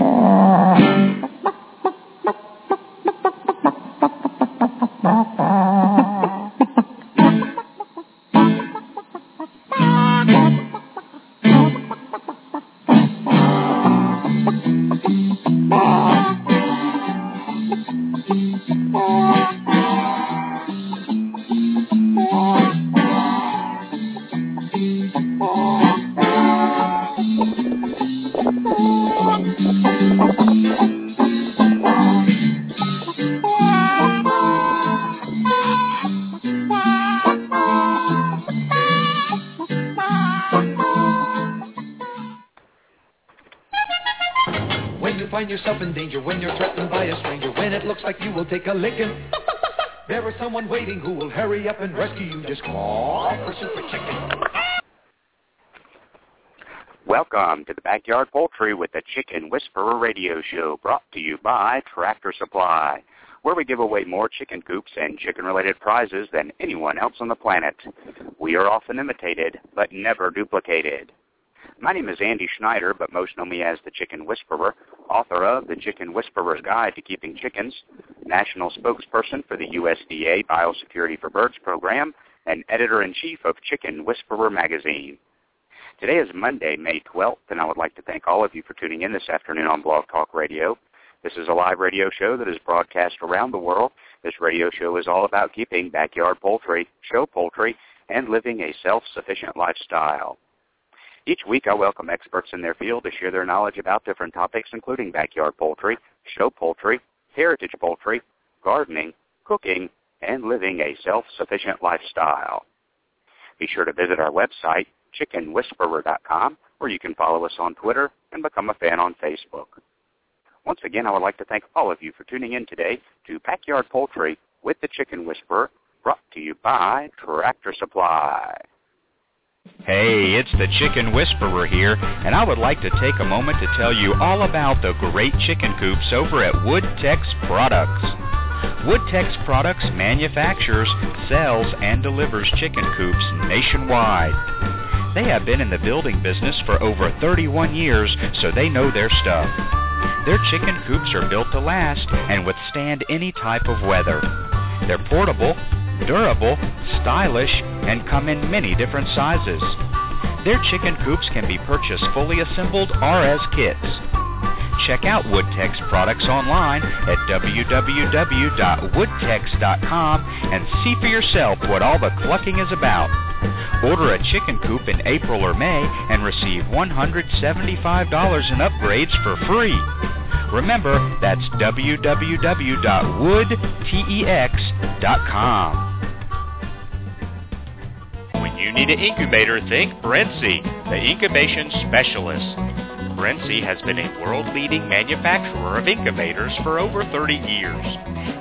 When take a licking, there is someone waiting who will hurry up and rescue you. Just call for Super Chicken. Welcome to the Backyard Poultry with the Chicken Whisperer radio show brought to you by Tractor Supply, where we give away more chicken coops and chicken-related prizes than anyone else on the planet. We are often imitated, but never duplicated. My name is Andy Schneider, but most know me as the Chicken Whisperer, author of The Chicken Whisperer's Guide to Keeping Chickens, national spokesperson for the USDA Biosecurity for Birds program, and editor-in-chief of Chicken Whisperer magazine. Today is Monday, May 12th, and I would like to thank all of you for tuning in this afternoon on Blog Talk Radio. This is a live radio show that is broadcast around the world. This radio show is all about keeping backyard poultry, show poultry, and living a self-sufficient lifestyle. Each week I welcome experts in their field to share their knowledge about different topics including backyard poultry, show poultry, heritage poultry, gardening, cooking, and living a self-sufficient lifestyle. Be sure to visit our website, chickenwhisperer.com, where you can follow us on Twitter and become a fan on Facebook. Once again, I would like to thank all of you for tuning in today to Backyard Poultry with the Chicken Whisperer, brought to you by Tractor Supply. Hey, it's the Chicken Whisperer here, and I would like to take a moment to tell you all about the great chicken coops over at Woodtex Products. Woodtex Products manufactures, sells, and delivers chicken coops nationwide. They have been in the building business for over 31 years, so they know their stuff. Their chicken coops are built to last and withstand any type of weather. They're portable, durable, stylish, and come in many different sizes. Their chicken coops can be purchased fully assembled or as kits. Check out Woodtex products online at www.woodtex.com and see for yourself what all the clucking is about. Order a chicken coop in April or May and receive $175 in upgrades for free. Remember, that's www.woodtex.com. You need an incubator, think Brinsea, the incubation specialist. Brinsea has been a world-leading manufacturer of incubators for over 30 years.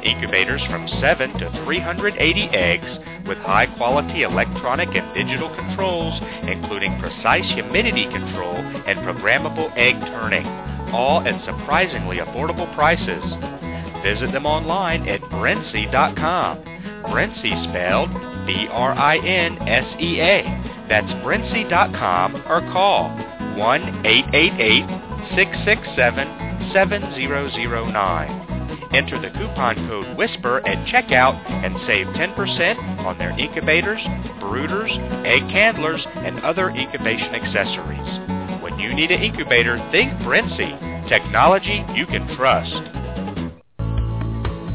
Incubators from 7 to 380 eggs with high-quality electronic and digital controls, including precise humidity control and programmable egg turning, all at surprisingly affordable prices. Visit them online at Brinsea.com. Brinsea spelled B-R-I-N-S-E-A. That's Brinsea.com or call 1-888-667-7009. Enter the coupon code WHISPER at checkout and save 10% on their incubators, brooders, egg handlers, and other incubation accessories. When you need an incubator, think Brinsea. Technology you can trust.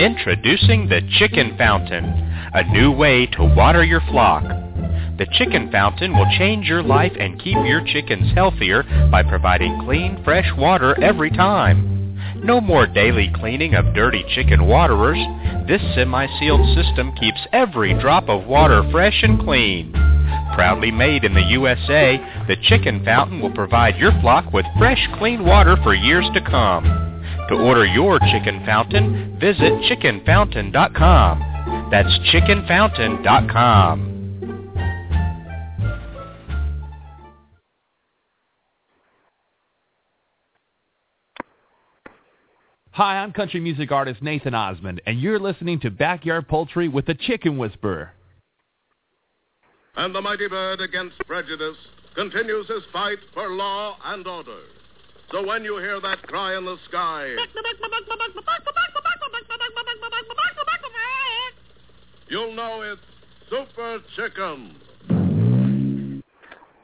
Introducing the Chicken Fountain, a new way to water your flock. The Chicken Fountain will change your life and keep your chickens healthier by providing clean, fresh water every time. No more daily cleaning of dirty chicken waterers. This semi-sealed system keeps every drop of water fresh and clean. Proudly made in the USA, the Chicken Fountain will provide your flock with fresh, clean water for years to come. To order your Chicken Fountain, visit chickenfountain.com. That's chickenfountain.com. Hi, I'm country music artist Nathan Osmond, and you're listening to Backyard Poultry with the Chicken Whisperer. And the mighty bird against prejudice continues his fight for law and order. So when you hear that cry in the sky, you'll know it's Super Chicken.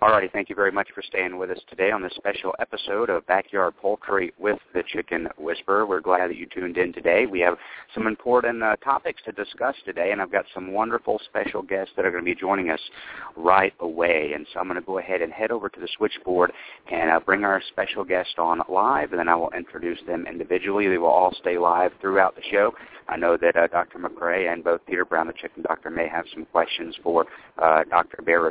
Alrighty, thank you very much for staying with us today on this special episode of Backyard Poultry with the Chicken Whisperer. We're glad that you tuned in today. We have some important uh, topics to discuss today, and I've got some wonderful special guests that are going to be joining us right away. And so I'm going to go ahead and head over to the switchboard and uh, bring our special guest on live, and then I will introduce them individually. They will all stay live throughout the show. I know that uh, Dr. McCrea and both Peter Brown, the chicken doctor, may have some questions for uh, Dr. Bear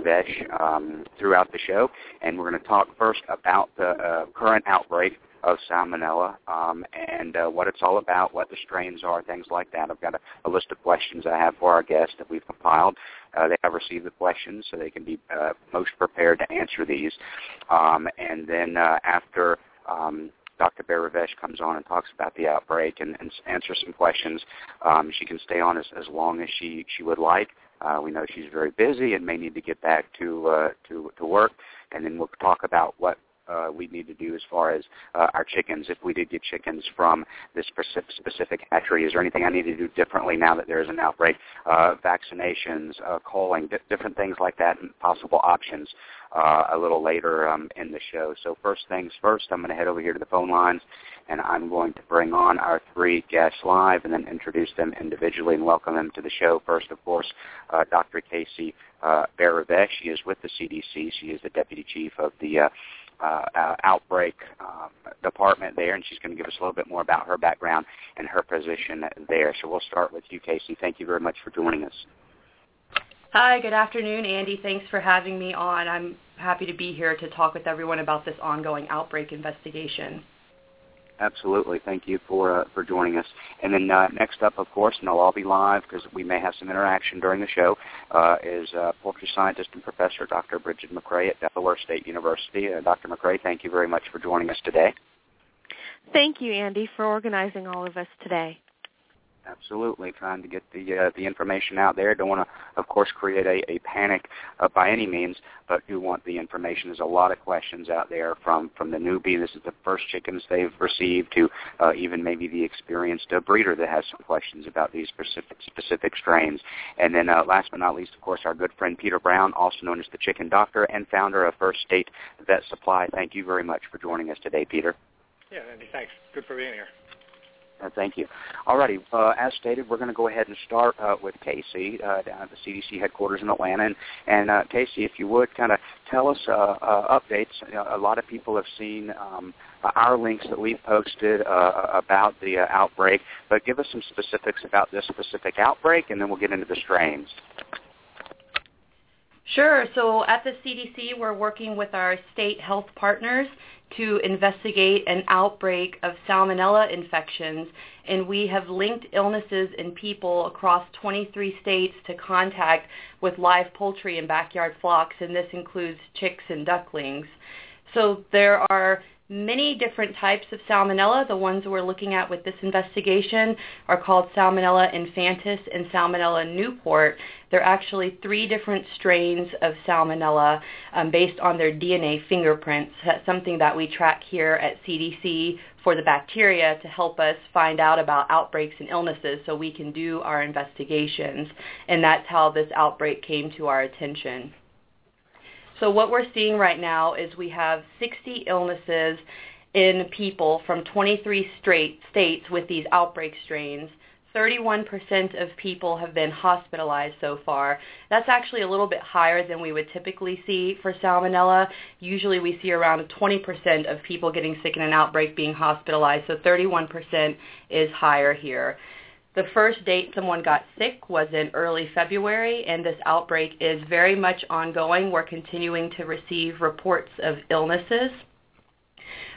um, throughout the show. And we're going to talk first about the uh, current outbreak of salmonella um, and uh, what it's all about, what the strains are, things like that. I've got a, a list of questions I have for our guests that we've compiled. Uh, they have received the questions, so they can be uh, most prepared to answer these. Um, and then uh, after um, Dr. Behravesh comes on and talks about the outbreak and, and answers some questions. Um, she can stay on as, as long as she, she would like. Uh, we uh, we need to do as far as uh, our chickens. If we did get chickens from this specific, hatchery, is there anything I need to do differently now that there is an outbreak? Uh, vaccinations, uh, culling, di- different things like that, and possible options uh, a little later um, in the show. So first things first, I'm going to head over here to the phone lines, and I'm going to bring on our three guests live and then introduce them individually and welcome them to the show. First, of course, uh, Dr. Casey uh, She is with the CDC. She is the deputy chief of the uh, uh, uh, outbreak um, department there, and she's going to give us a little bit more about her background and her position there. So we'll start with you, Casey. Thank you very much for joining us. Hi, good afternoon, Andy. Thanks for having me on. I'm happy to be here to talk with everyone about this ongoing outbreak investigation. Absolutely. Thank you for uh, for joining us. And then uh, next up, of course, and I'll all be live because we may have some interaction during the show, uh, is uh, poultry scientist and professor Dr. Brigid McCrea at Delaware State University. Uh, Dr. McCrea, thank you very much for joining us today. Thank you, Andy, for organizing all of us today. Absolutely, trying to get the uh, the information out there. Don't want to, of course, create a, a panic uh, by any means, but do want the information. There's a lot of questions out there from from the newbie. This is the first chickens they've received to uh, even maybe the experienced uh, breeder that has some questions about these specific specific strains. And then, uh, last but not least, of course, our good friend Peter Brown, also known as the Chicken Doctor and founder of First State Vet Supply. Thank you very much for joining us today, Peter. Yeah, Andy, thanks. Good for being here. Uh, thank you. Alrighty, uh, as stated, we're going to go ahead and start uh, with Casey uh, down at the CDC headquarters in Atlanta. And, and uh, Casey, if you would, kind of tell us uh, updates. A lot of people have seen um, our links that we've posted about the outbreak, but give us some specifics about this specific outbreak, and then we'll get into the strains. Sure. So at the CDC, we're working with our state health partners to investigate an outbreak of salmonella infections, and we have linked illnesses in people across 23 states to contact with live poultry and backyard flocks, and this includes chicks and ducklings. So there are many different types of salmonella. The ones we're looking at with this investigation are called Salmonella infantis and Salmonella newport. They're actually three different strains of salmonella um, based on their DNA fingerprints. That's something that we track here at CDC for the bacteria to help us find out about outbreaks and illnesses so we can do our investigations. And that's how this outbreak came to our attention. So what we're seeing right now is we have 60 illnesses in people from 23 straight states with these outbreak strains. 31% of people have been hospitalized so far. That's actually a little bit higher than we would typically see for salmonella. Usually we see around 20% of people getting sick in an outbreak being hospitalized, so 31% is higher here. The first date someone got sick was in early February, and this outbreak is very much ongoing. We're continuing to receive reports of illnesses.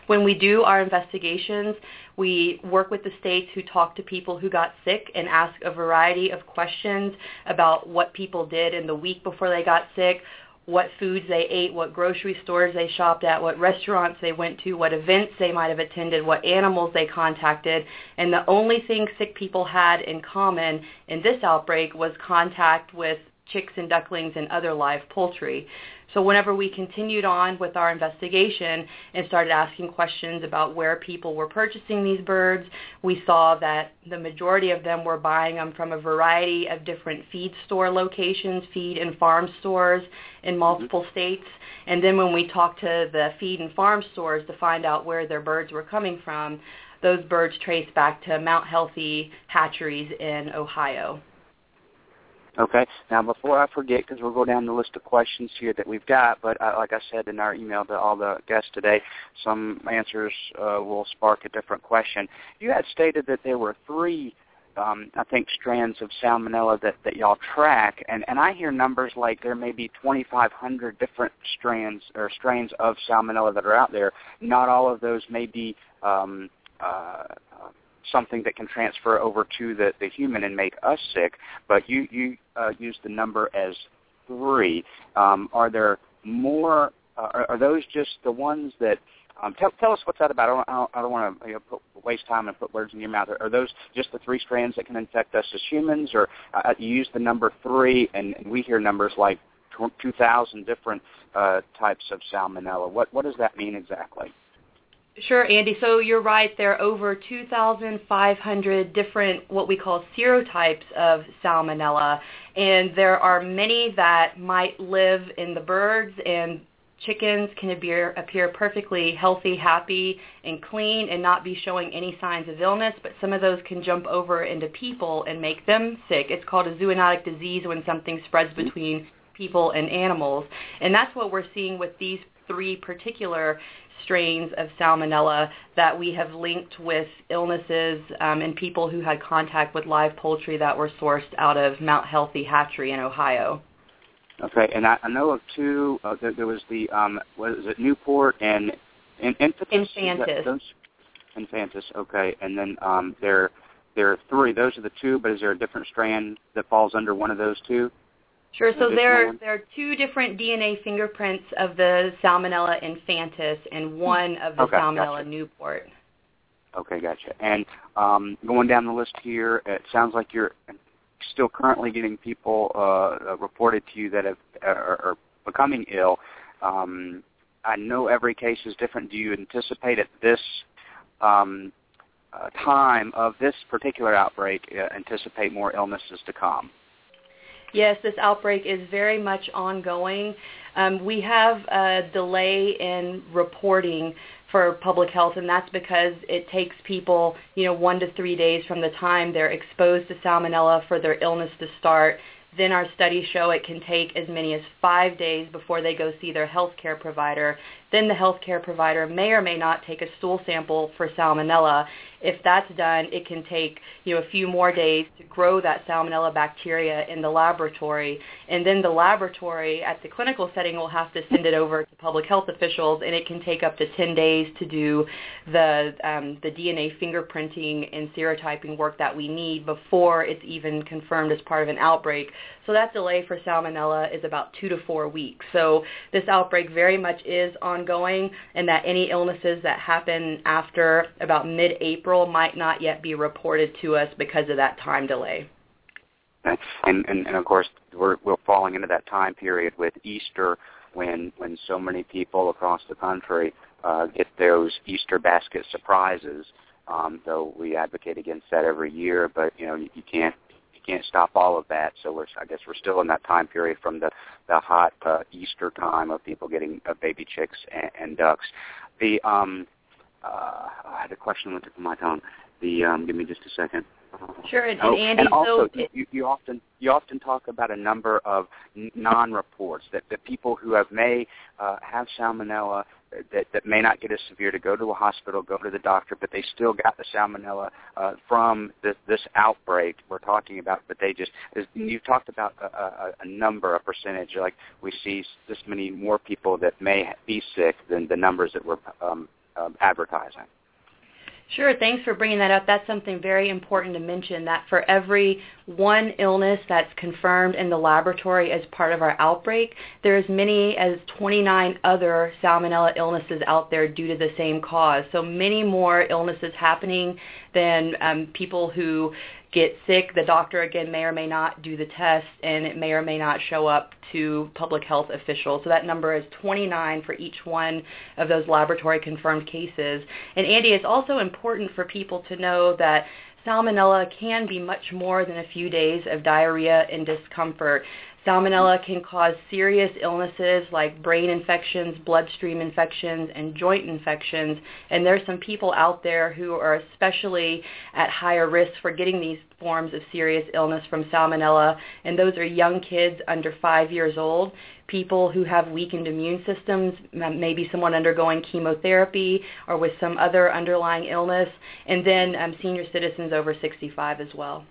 When we do our investigations, we work with the states who talk to people who got sick and ask a variety of questions about what people did in the week before they got sick, what foods they ate, what grocery stores they shopped at, what restaurants they went to, what events they might have attended, what animals they contacted. And the only thing sick people had in common in this outbreak was contact with chicks and ducklings and other live poultry. So whenever we continued on with our investigation and started asking questions about where people were purchasing these birds, we saw that the majority of them were buying them from a variety of different feed store locations, feed and farm stores in mm-hmm. multiple states. And then when we talked to the feed and farm stores to find out where their birds were coming from, those birds traced back to Mount Healthy hatcheries in Ohio. Okay. Now, before I forget, because we'll go down the list of questions here that we've got, but uh, like I said in our email to all the guests today, some answers uh, will spark a different question. You had stated that there were three, um, I think, strands of salmonella that, that y'all track, and, and I hear numbers like there may be 2,500 different strands or strains of salmonella that are out there. Not all of those may be um, uh, something that can transfer over to the, the human and make us sick, but you, you uh, use the number as three. Um, are there more, uh, are, are those just the ones that, um, tell, tell us what's that about. I don't, I don't, want to you know, waste time and put words in your mouth. Are, are those just the three strands that can infect us as humans, or uh, you use the number three, and, and we hear numbers like 2,000 different uh, types of salmonella. What, what does that mean exactly? Sure, Andy. So you're right. There are over 2,500 different what we call serotypes of salmonella, and there are many that might live in the birds and chickens can appear, appear perfectly healthy, happy, and clean and not be showing any signs of illness, but some of those can jump over into people and make them sick. It's called a zoonotic disease when something spreads between people and animals. And that's what we're seeing with these three particular strains of salmonella that we have linked with illnesses um, in people who had contact with live poultry that were sourced out of Mount Healthy Hatchery in Ohio. Okay, and I, I know of two. Uh, there, there was the um, what is it, Newport and in, Infantis. Infantis. Infantis. Okay, and then um, there there are three. Those are the two, but is there a different strand that falls under one of those two? Sure. So there, there are two different DNA fingerprints of the Salmonella infantis and one of the okay, Salmonella gotcha. Newport. Okay, gotcha. And um, going down the list here, it sounds like you're still currently getting people uh, reported to you that have, are, are becoming ill. Um, I know every case is different. Do you anticipate at this um, uh, time of this particular outbreak, uh, anticipate more illnesses to come? Yes, this outbreak is very much ongoing. Um, we have a delay in reporting for public health, and that's because it takes people, you know, one to three days from the time they're exposed to salmonella for their illness to start. Then our studies show it can take as many as five days before they go see their healthcare provider. Then the healthcare provider may or may not take a stool sample for salmonella. If that's done, it can take you know a few more days to grow that salmonella bacteria in the laboratory, and then the laboratory at the clinical setting will have to send it over to public health officials, and it can take up to 10 days to do the um, the DNA fingerprinting and serotyping work that we need before it's even confirmed as part of an outbreak. So that delay for salmonella is about two to four weeks. So this outbreak very much is ongoing, and that any illnesses that happen after about mid-April might not yet be reported to us because of that time delay. And, and, and of course, we're, we're falling into that time period with Easter when, when so many people across the country uh, get those Easter basket surprises. Um, though we advocate against that every year, but you know you, you can't can't stop all of that. So we're I guess we're still in that time period from the the hot uh, Easter time of people getting uh, baby chicks and, and ducks. The um, uh, I had a question on the tip my tongue. The um, give me just a second. Sure, and, oh, and Andy, and also so you, you often you often talk about a number of non-reports that the people who have may uh, have salmonella that that may not get as severe to go to a hospital, go to the doctor, but they still got the salmonella uh, from this, this outbreak we're talking about. But they just as you talked about a, a, a number, a percentage, like we see this many more people that may be sick than the numbers that we're um, um, advertising. Sure, thanks for bringing that up. That's something very important to mention that for every one illness that's confirmed in the laboratory as part of our outbreak, there are as many as 29 other salmonella illnesses out there due to the same cause. So many more illnesses happening than um, people who get sick, the doctor again may or may not do the test and it may or may not show up to public health officials. So that number is 29 for each one of those laboratory confirmed cases. And Andy, it's also important for people to know that salmonella can be much more than a few days of diarrhea and discomfort. Salmonella can cause serious illnesses like brain infections, bloodstream infections, and joint infections. And there's some people out there who are especially at higher risk for getting these forms of serious illness from salmonella. And those are young kids under five years old, people who have weakened immune systems, maybe someone undergoing chemotherapy or with some other underlying illness, and then um, senior citizens over 65 as well.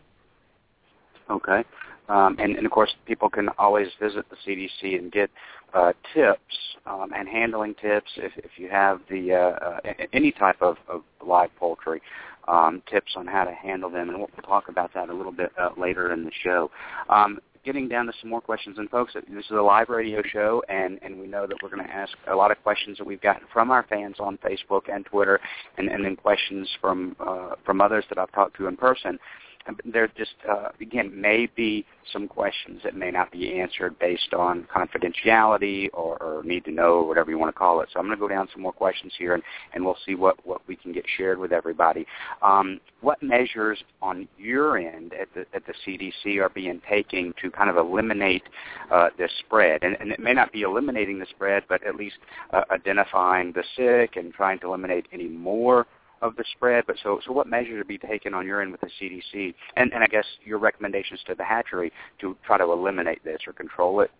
Okay. Um, and, and of course, people can always visit the CDC and get uh, tips um, and handling tips if, if you have the uh, uh, any type of, of live poultry. Um, tips on how to handle them, and we'll talk about that a little bit uh, later in the show. Um, getting down to some more questions, and folks, this is a live radio show, and, and we know that we're going to ask a lot of questions that we've gotten from our fans on Facebook and Twitter, and, and then questions from uh, from others that I've talked to in person there just uh, again may be some questions that may not be answered based on confidentiality or, or need to know or whatever you want to call it. So I'm going to go down some more questions here, and, and we'll see what, what we can get shared with everybody. Um, what measures on your end at the at the CDC are being taken to kind of eliminate uh, this spread? And, and it may not be eliminating the spread, but at least uh, identifying the sick and trying to eliminate any more of the spread. But so, so what measures are being taken on your end with the CDC, and, and I guess your recommendations to the hatchery to try to eliminate this or control it?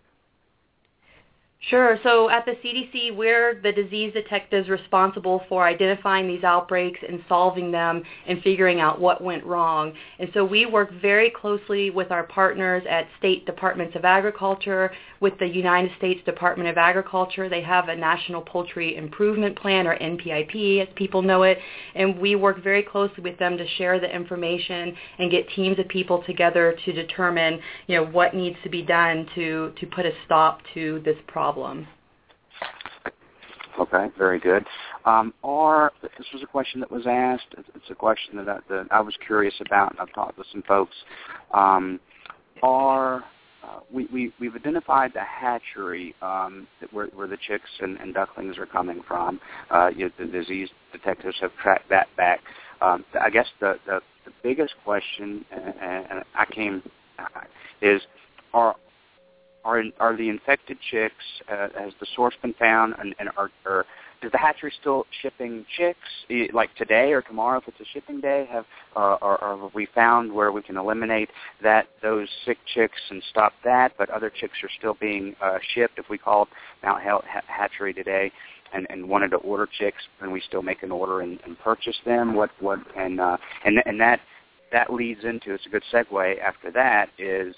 Sure. So at the CDC, we're the disease detectives responsible for identifying these outbreaks and solving them and figuring out what went wrong. And so we work very closely with our partners at state departments of agriculture, with the United States Department of Agriculture. They have a National Poultry Improvement Plan, or NPIP, as people know it. And we work very closely with them to share the information and get teams of people together to determine, you know, what needs to be done to, to put a stop to this problem problem. Okay, very good. Um, this was a question that was asked. It's a question that I, that I was curious about, and I've talked with some folks. Um, are uh, we, we, we've identified the hatchery um, where, where the chicks and, and ducklings are coming from. Uh, you know, the disease detectives have tracked that back. Um, I guess the, the, the biggest question, and, and I came, is are are are the infected chicks uh, has the source been found? And, and are, are is the hatchery still shipping chicks like today or tomorrow if it's a shipping day? Have uh, or, or we found where we can eliminate that those sick chicks and stop that? But other chicks are still being uh, shipped. If we called Mount Health Hatchery today and, and wanted to order chicks and we still make an order and, and purchase them? What what and uh, and and that that leads into it's a good segue after that is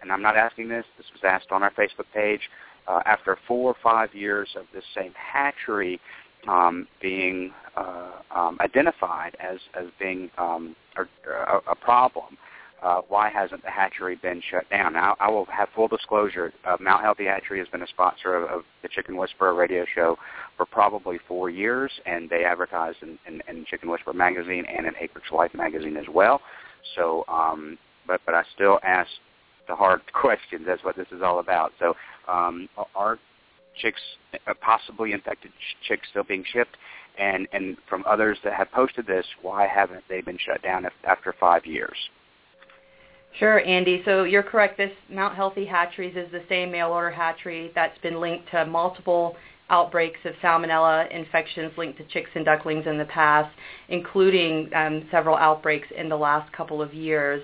and I'm not asking this, this was asked on our Facebook page, uh, after four or five years of this same hatchery um, being uh, um, identified as, as being um, a, a, problem, uh, why hasn't the hatchery been shut down? Now, I will have full disclosure. Uh, Mount Healthy Hatchery has been a sponsor of, of the Chicken Whisperer radio show for probably four years, and they advertise in, in, in Chicken Whisperer magazine and in Acreage Life magazine as well. So, um, but but I still ask the hard questions. That's what this is all about. So um, are chicks, uh, possibly infected chicks, still being shipped? And and from others that have posted this, why haven't they been shut down after five years? Sure, Andy. So you're correct. This Mount Healthy Hatcheries is the same mail order hatchery that's been linked to multiple outbreaks of salmonella infections linked to chicks and ducklings in the past, including um, several outbreaks in the last couple of years.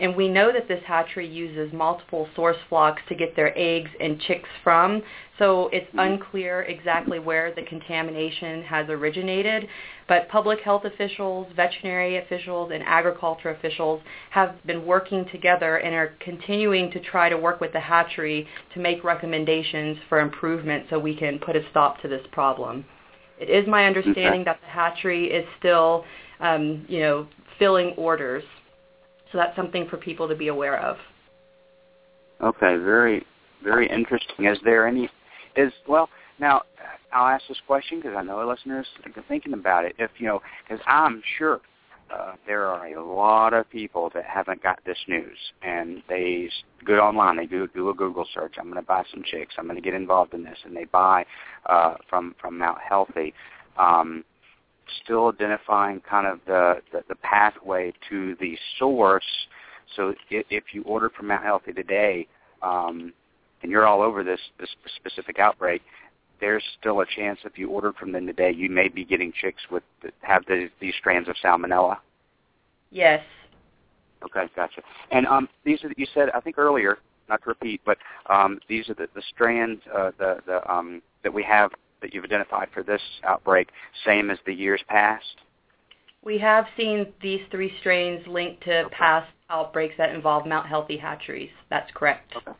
And we know that this hatchery uses multiple source flocks to get their eggs and chicks from. So it's unclear exactly where the contamination has originated. But public health officials, veterinary officials, and agriculture officials have been working together and are continuing to try to work with the hatchery to make recommendations for improvement so we can put a stop to this problem. It is my understanding that the hatchery is still, um, you know, filling orders so that's something for people to be aware of. Okay, very, very interesting. Is there any, is, well, now, I'll ask this question because I know our listeners are thinking about it. If, you know, because I'm sure uh, there are a lot of people that haven't got this news, and they go online, they do do a Google search. I'm going to buy some chicks. I'm going to get involved in this, and they buy uh, from from Mount Healthy. Um, still identifying kind of the, the, the pathway to the source. So if, if you order from Mount Healthy today, um, and you're all over this, this specific outbreak, there's still a chance if you ordered from them today, you may be getting chicks with have the, these strands of salmonella. Yes. Okay, gotcha. And um, these are you said I think earlier, not to repeat, but um, these are the, the strands uh, the the um, that we have that you've identified for this outbreak same as the years past? We have seen these three strains linked to okay. past outbreaks that involve Mount Healthy hatcheries. That's correct. Okay.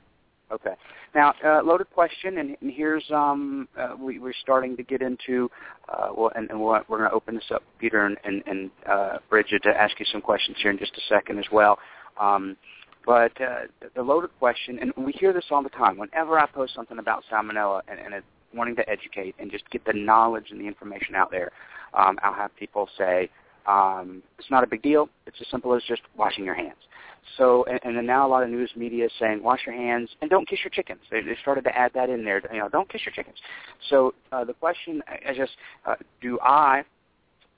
Okay. Now, uh, loaded question, and, and here's um, uh, we, we're starting to get into, uh, well, and, and we're, we're going to open this up, Peter and, and, and uh, Brigid, to ask you some questions here in just a second as well. Um, but uh, the loaded question, and we hear this all the time. Whenever I post something about salmonella, and, and it, wanting to educate and just get the knowledge and the information out there. Um, I'll have people say, um, it's not a big deal. It's as simple as just washing your hands. So, and, and now a lot of news media is saying, wash your hands and don't kiss your chickens. They, they started to add that in there. You know, don't kiss your chickens. So uh, the question is just, uh, do I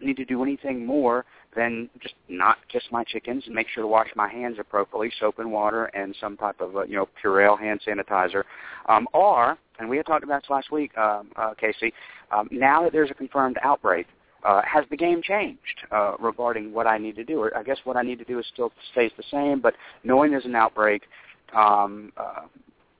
need to do anything more than just not kiss my chickens and make sure to wash my hands appropriately, soap and water, and some type of uh, you know Purell hand sanitizer. Um, or, and we had talked about this last week, um, uh, Casey. Um, now that there's a confirmed outbreak, uh, has the game changed uh, regarding what I need to do? Or I guess what I need to do is still stays the same, but knowing there's an outbreak, um, uh,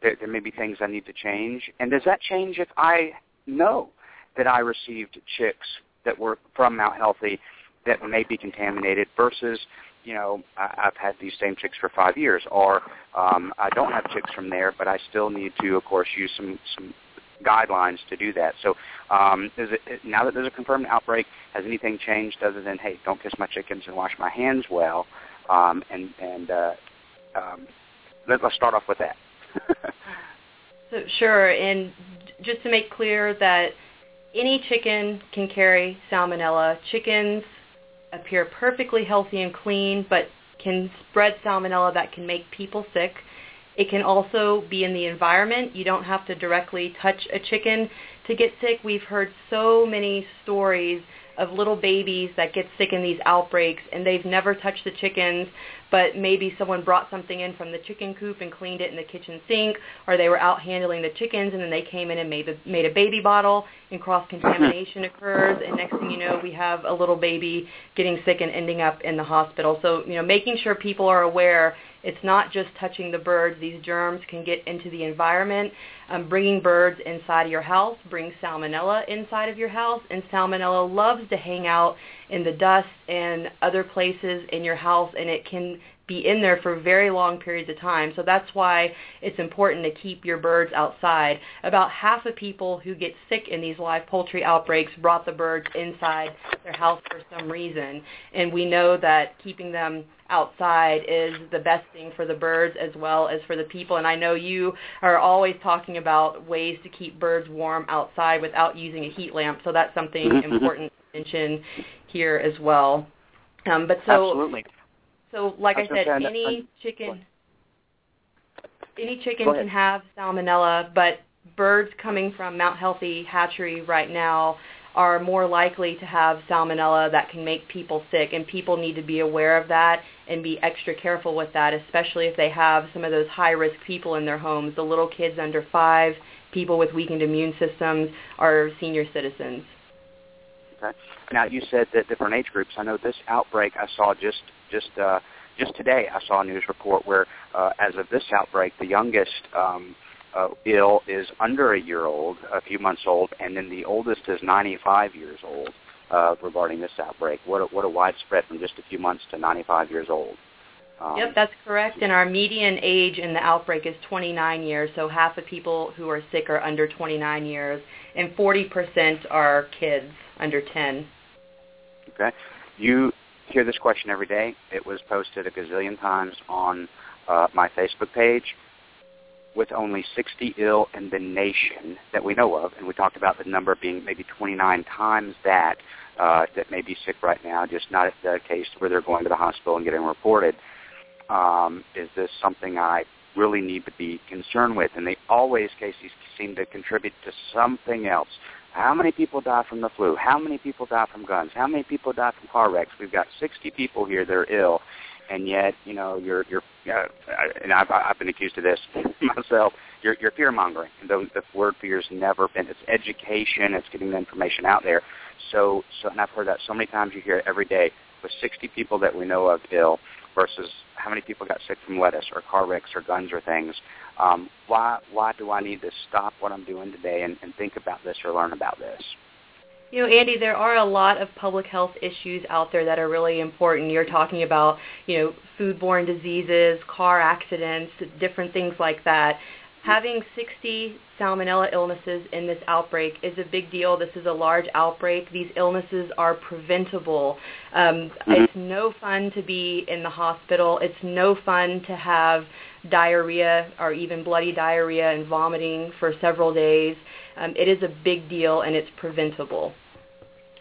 there, there may be things I need to change. And does that change if I know that I received chicks that were from Mount Healthy that may be contaminated versus you know I, I've had these same chicks for five years, or um, I don't have chicks from there, but I still need to, of course, use some some guidelines to do that. So, um, is it now that there's a confirmed outbreak, has anything changed other than hey, don't kiss my chickens and wash my hands well? Um, and and uh, um, let, let's start off with that. so, sure, and just to make clear that any chicken can carry salmonella. Chickens appear perfectly healthy and clean, but can spread salmonella that can make people sick. It can also be in the environment. You don't have to directly touch a chicken to get sick. We've heard so many stories of little babies that get sick in these outbreaks and they've never touched the chickens but maybe someone brought something in from the chicken coop and cleaned it in the kitchen sink or they were out handling the chickens and then they came in and made a, made a baby bottle and cross contamination mm-hmm. occurs and next thing you know we have a little baby getting sick and ending up in the hospital so you know making sure people are aware it's not just touching the birds. These germs can get into the environment. Um, bringing birds inside of your house brings salmonella inside of your house, and salmonella loves to hang out in the dust and other places in your house, and it can be in there for very long periods of time. So that's why it's important to keep your birds outside. About half of people who get sick in these live poultry outbreaks brought the birds inside their house for some reason. And we know that keeping them outside is the best thing for the birds as well as for the people. And I know you are always talking about ways to keep birds warm outside without using a heat lamp. So that's something mm-hmm. important to mention here as well. Um, but so Absolutely. So, like I, I said, any chicken, any chicken can have salmonella, but birds coming from Mount Healthy Hatchery right now are more likely to have salmonella that can make people sick and people need to be aware of that and be extra careful with that especially if they have some of those high risk people in their homes. The little kids under 5 people with weakened immune systems or senior citizens. Okay. Now you said that different age groups. I know this outbreak i saw just just uh just today I saw a news report where, uh, as of this outbreak, the youngest um, uh, ill is under a year old, a few months old, and then the oldest is 95 years old. Uh, regarding this outbreak, what a, what a widespread from just a few months to 95 years old. Um, yep, that's correct. And our median age in the outbreak is 29 years, so half of people who are sick are under 29 years, and 40% are kids under 10. Okay. You hear this question every day. It was posted a gazillion times on uh, my Facebook page with only 60 ill in the nation that we know of, and we talked about the number being maybe 29 times that uh, that may be sick right now, just not the case where they're going to the hospital and getting reported. Um, is this something I really need to be concerned with? And they always, Casey, seem to contribute to something else. How many people die from the flu? How many people die from guns? How many people die from car wrecks? We've got 60 people here that are ill, and yet, you know, you're you're uh, and I've I've been accused of this myself. You're you're fear mongering, the, the word fear's never been. It's education. It's getting the information out there. So so, and I've heard that so many times. You hear it every day with 60 people that we know of ill versus how many people got sick from lettuce or car wrecks or guns or things. Um, why why do I need to stop what I'm doing today and, and think about this or learn about this? You know, Andy, there are a lot of public health issues out there that are really important. You're talking about, you know, foodborne diseases, car accidents, different things like that. Having 60 salmonella illnesses in this outbreak is a big deal. This is a large outbreak. These illnesses are preventable. Um, mm-hmm. It's no fun to be in the hospital. It's no fun to have diarrhea or even bloody diarrhea and vomiting for several days. Um, it is a big deal and it's preventable.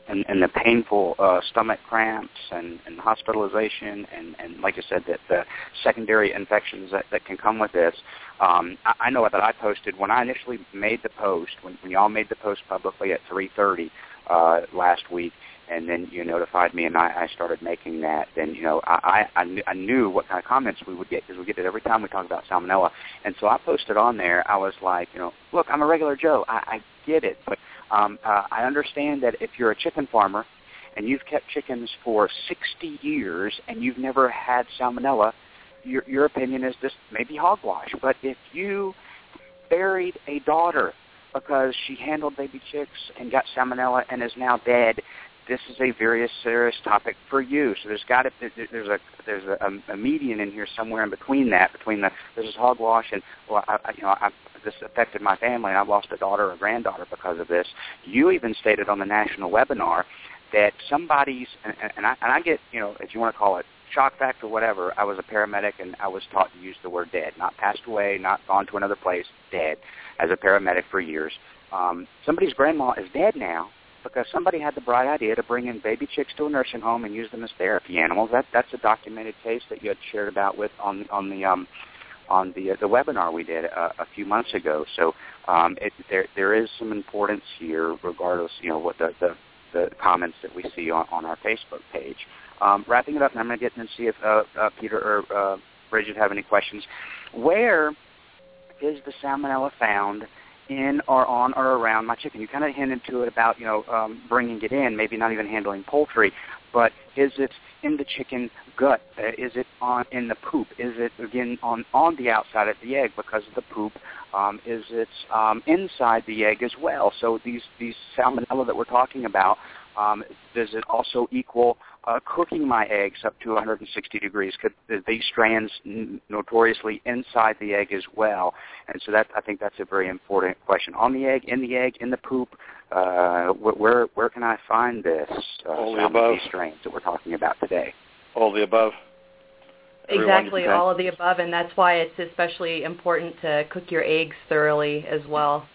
And, and the painful uh, stomach cramps and, and hospitalization and, and like I said, that the secondary infections that, that can come with this. Um, I, I know that I posted when I initially made the post, when, when y'all made the post publicly at 3.30 uh, last week, and then you notified me, and I, I started making that. Then you know I I, I, knew, I knew what kind of comments we would get because we get it every time we talk about salmonella, and so I posted on there. I was like, you know, look, I'm a regular Joe. I, I get it, but um, uh, I understand that if you're a chicken farmer and you've kept chickens for 60 years and you've never had salmonella, your your opinion is this may be hogwash. But if you buried a daughter because she handled baby chicks and got salmonella and is now dead, this is a very serious topic for you. So there's got to there's a there's a, a median in here somewhere in between that between the this is hogwash and well I, I, you know I, this affected my family I lost a daughter or granddaughter because of this. You even stated on the national webinar that somebody's and, and I and I get you know if you want to call it shock factor whatever. I was a paramedic and I was taught to use the word dead, not passed away, not gone to another place, dead, as a paramedic for years. Um, somebody's grandma is dead now because somebody had the bright idea to bring in baby chicks to a nursing home and use them as therapy animals. That that's a documented case that you had shared about with on on the um on the uh, the webinar we did a, a few months ago. So um, it, there there is some importance here, regardless, you know, what the the, the comments that we see on, on our Facebook page. Um, wrapping it up, and I'm going to get and see if uh, uh, Peter or uh, Brigid have any questions. Where is the salmonella found in or on or around my chicken. You kind of hinted to it about you know um, bringing it in, maybe not even handling poultry, but is it in the chicken gut? Uh, is it on in the poop? Is it again on on the outside of the egg because of the poop? Um, is it um, inside the egg as well? So these these salmonella that we're talking about, um, does it also equal uh, cooking my eggs up to 160 degrees. Could these strands n- notoriously inside the egg as well? And so that I think that's a very important question. On the egg, in the egg, in the poop, uh, where where can I find this? Uh, all the above. These strains that we're talking about today. All the above. Exactly, all of the above, and that's why it's especially important to cook your eggs thoroughly as well.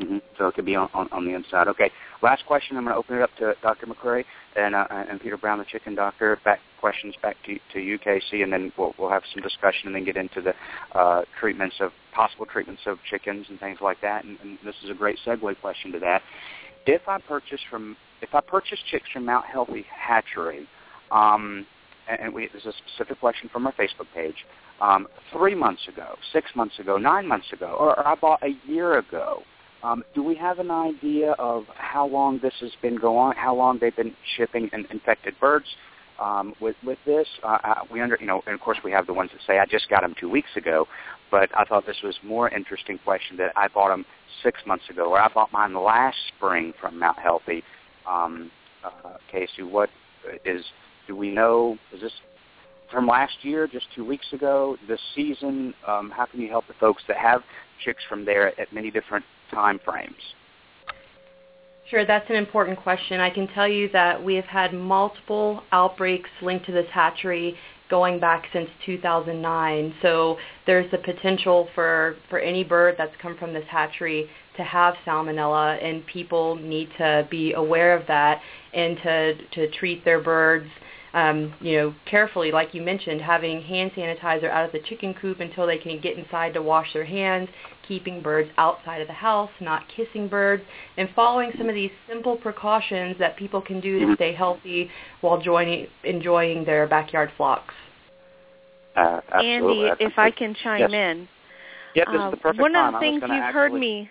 Mm-hmm. So it could be on, on, on the inside. Okay. Last question. I'm going to open it up to Dr. McCrary and uh, and Peter Brown, the chicken doctor. Back questions back to to you, Casey, and then we'll we'll have some discussion and then get into the uh, treatments of possible treatments of chickens and things like that. And, and this is a great segue question to that. If I purchase from if I purchase chicks from Mount Healthy Hatchery, um, and, we, there's a specific question from our Facebook page. Um, three months ago, six months ago, nine months ago, or, or I bought a year ago. Um, do we have an idea of how long this has been going on? How long they've been shipping in, infected birds um, with with this? Uh, we under you know, and of course we have the ones that say I just got them two weeks ago, but I thought this was more interesting question that I bought them six months ago, or I bought mine last spring from Mount Healthy. Um, uh, Casey, what is do we know? Is this from last year, just two weeks ago, this season? Um, how can you help the folks that have chicks from there at many different time frames? Sure, that's an important question. I can tell you that we have had multiple outbreaks linked to this hatchery going back since 2009. So there's the potential for, for any bird that's come from this hatchery to have salmonella, and people need to be aware of that and to, to treat their birds um, you know, carefully, like you mentioned, having hand sanitizer out of the chicken coop until they can get inside to wash their hands, keeping birds outside of the house, not kissing birds, and following some of these simple precautions that people can do to stay healthy while joining, enjoying their backyard flocks. Uh, Andy, if I can chime yes. in. Yep, this uh, is the perfect one of the I things you've gonna heard me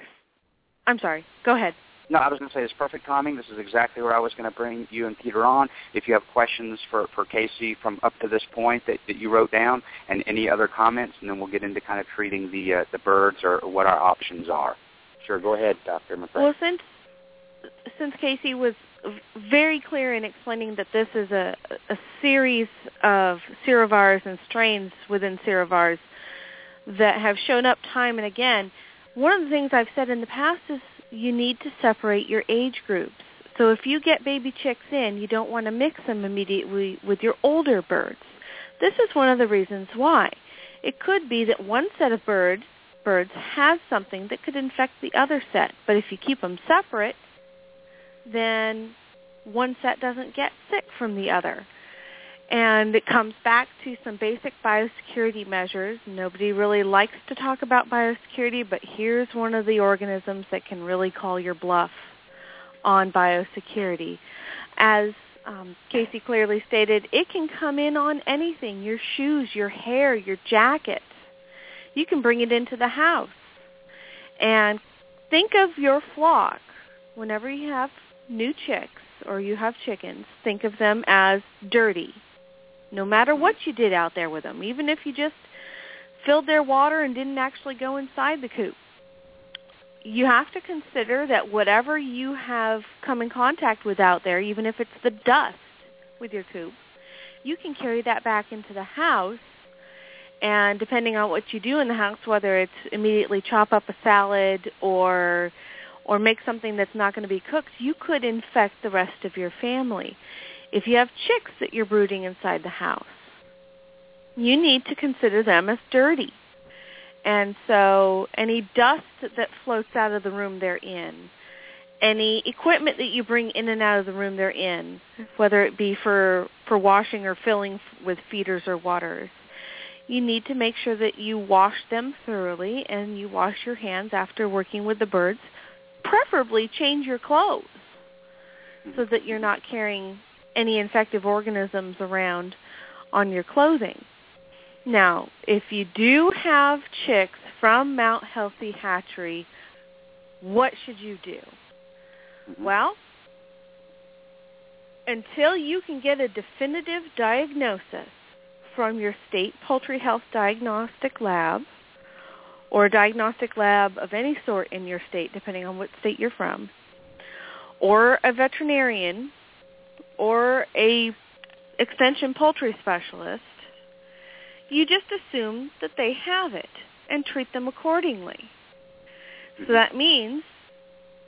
I'm sorry. Go ahead. No, I was going to say it's perfect timing. This is exactly where I was going to bring you and Peter on. If you have questions for, for Casey from up to this point that, that you wrote down, and any other comments, and then we'll get into kind of treating the uh, the birds or what our options are. Sure, go ahead, Dr. McCrea. Well, since since Casey was very clear in explaining that this is a, a series of serovars and strains within serovars that have shown up time and again, one of the things I've said in the past is you need to separate your age groups. So if you get baby chicks in, you don't want to mix them immediately with your older birds. This is one of the reasons why. It could be that one set of birds birds has something that could infect the other set, but if you keep them separate, then one set doesn't get sick from the other. And it comes back to some basic biosecurity measures. Nobody really likes to talk about biosecurity, but here's one of the organisms that can really call your bluff on biosecurity. As um, Casey clearly stated, it can come in on anything, your shoes, your hair, your jacket. You can bring it into the house. And think of your flock. Whenever you have new chicks or you have chickens, think of them as dirty no matter what you did out there with them, even if you just filled their water and didn't actually go inside the coop. You have to consider that whatever you have come in contact with out there, even if it's the dust with your coop, you can carry that back into the house and depending on what you do in the house, whether it's immediately chop up a salad or or make something that's not going to be cooked, you could infect the rest of your family if you have chicks that you're brooding inside the house, you need to consider them as dirty. And so any dust that floats out of the room they're in, any equipment that you bring in and out of the room they're in, whether it be for, for washing or filling with feeders or waters, you need to make sure that you wash them thoroughly and you wash your hands after working with the birds. Preferably change your clothes so that you're not carrying any infective organisms around on your clothing. Now, if you do have chicks from Mount Healthy Hatchery, what should you do? Mm-hmm. Well, until you can get a definitive diagnosis from your state poultry health diagnostic lab or a diagnostic lab of any sort in your state, depending on what state you're from, or a veterinarian or a extension poultry specialist, you just assume that they have it and treat them accordingly. So that means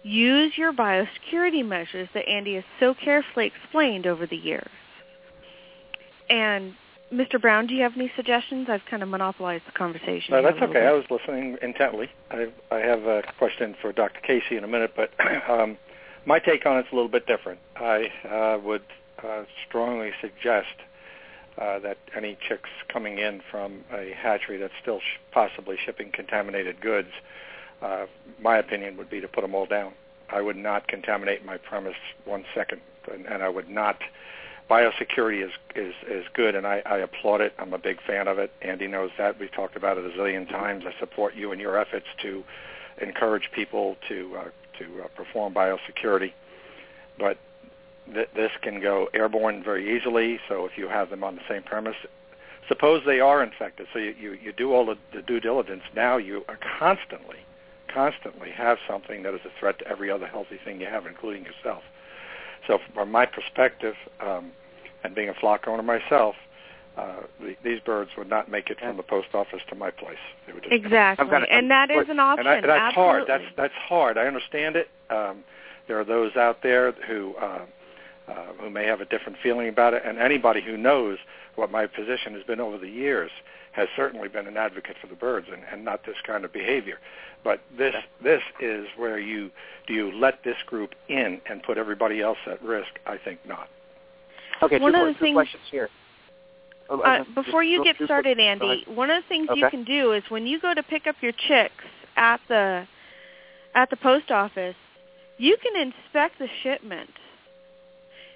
use your biosecurity measures that Andy has so carefully explained over the years. And Mr. Brown, do you have any suggestions? I've kind of monopolized the conversation. No, that's okay. bit. I was listening intently. I, I have a question for Dr. Casey in a minute, but um, my take on it's a little bit different. I uh, would uh, strongly suggest uh, that any chicks coming in from a hatchery that's still sh- possibly shipping contaminated goods, uh, my opinion would be to put them all down. I would not contaminate my premise one second, and, and I would not. Biosecurity is is is good, and I, I applaud it. I'm a big fan of it. Andy knows that. We've talked about it a zillion times. I support you in your efforts to encourage people to uh, to uh, perform biosecurity, but th- this can go airborne very easily. So if you have them on the same premise, suppose they are infected, so you you, you do all the, the due diligence. Now you are constantly constantly have something that is a threat to every other healthy thing you have, including yourself. So from my perspective, um, and being a flock owner myself, uh, the, these birds would not make it from the post office to my place. They would just Exactly, and that is an option. and I, that's hard. That's that's hard. I understand it. Um, there are those out there who uh, uh, who may have a different feeling about it, and anybody who knows what my position has been over the years has certainly been an advocate for the birds and, and not this kind of behavior. But this this is where you do you let this group in and put everybody else at risk? I think not. Okay, One two, of the two things- questions here. Oh, Uh, before you get started, Andy, one of the things you can do is when you go to pick up your chicks at the at the post office, you can inspect the shipment.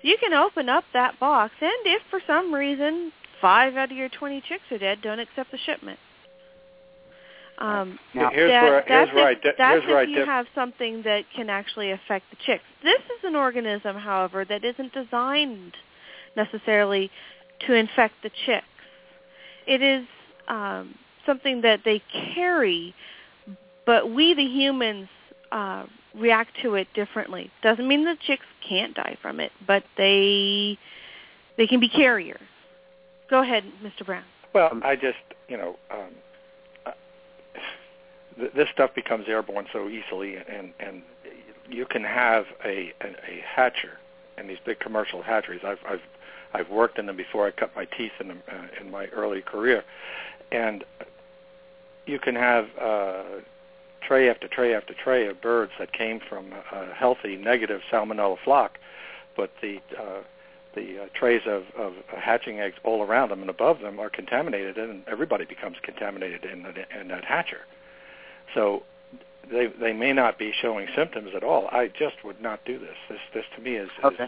You can open up that box, and if for some reason five out of your twenty chicks are dead, don't accept the shipment. Um, Now- Here's that- where- here's that's where I if, di- that's here's where if I you have something that can actually affect the chicks. This is an organism, however, that isn't designed necessarily to infect the chicks. It is um, something that they carry, but we, the humans, uh, react to it differently. Doesn't mean the chicks can't die from it, but they they can be carriers. Go ahead, Mr. Brown. Well, I just you know um, uh, th- this stuff becomes airborne so easily, and and you can have a a, a hatcher in these big commercial hatcheries. I've I've I've worked in them before. I cut my teeth in them uh, in my early career, and you can have uh, tray after tray after tray of birds that came from a healthy negative salmonella flock, but the uh, the uh, trays of, of hatching eggs all around them and above them are contaminated, and everybody becomes contaminated in, the, in that hatcher. So they they may not be showing symptoms at all. I just would not do this. This this to me is Okay.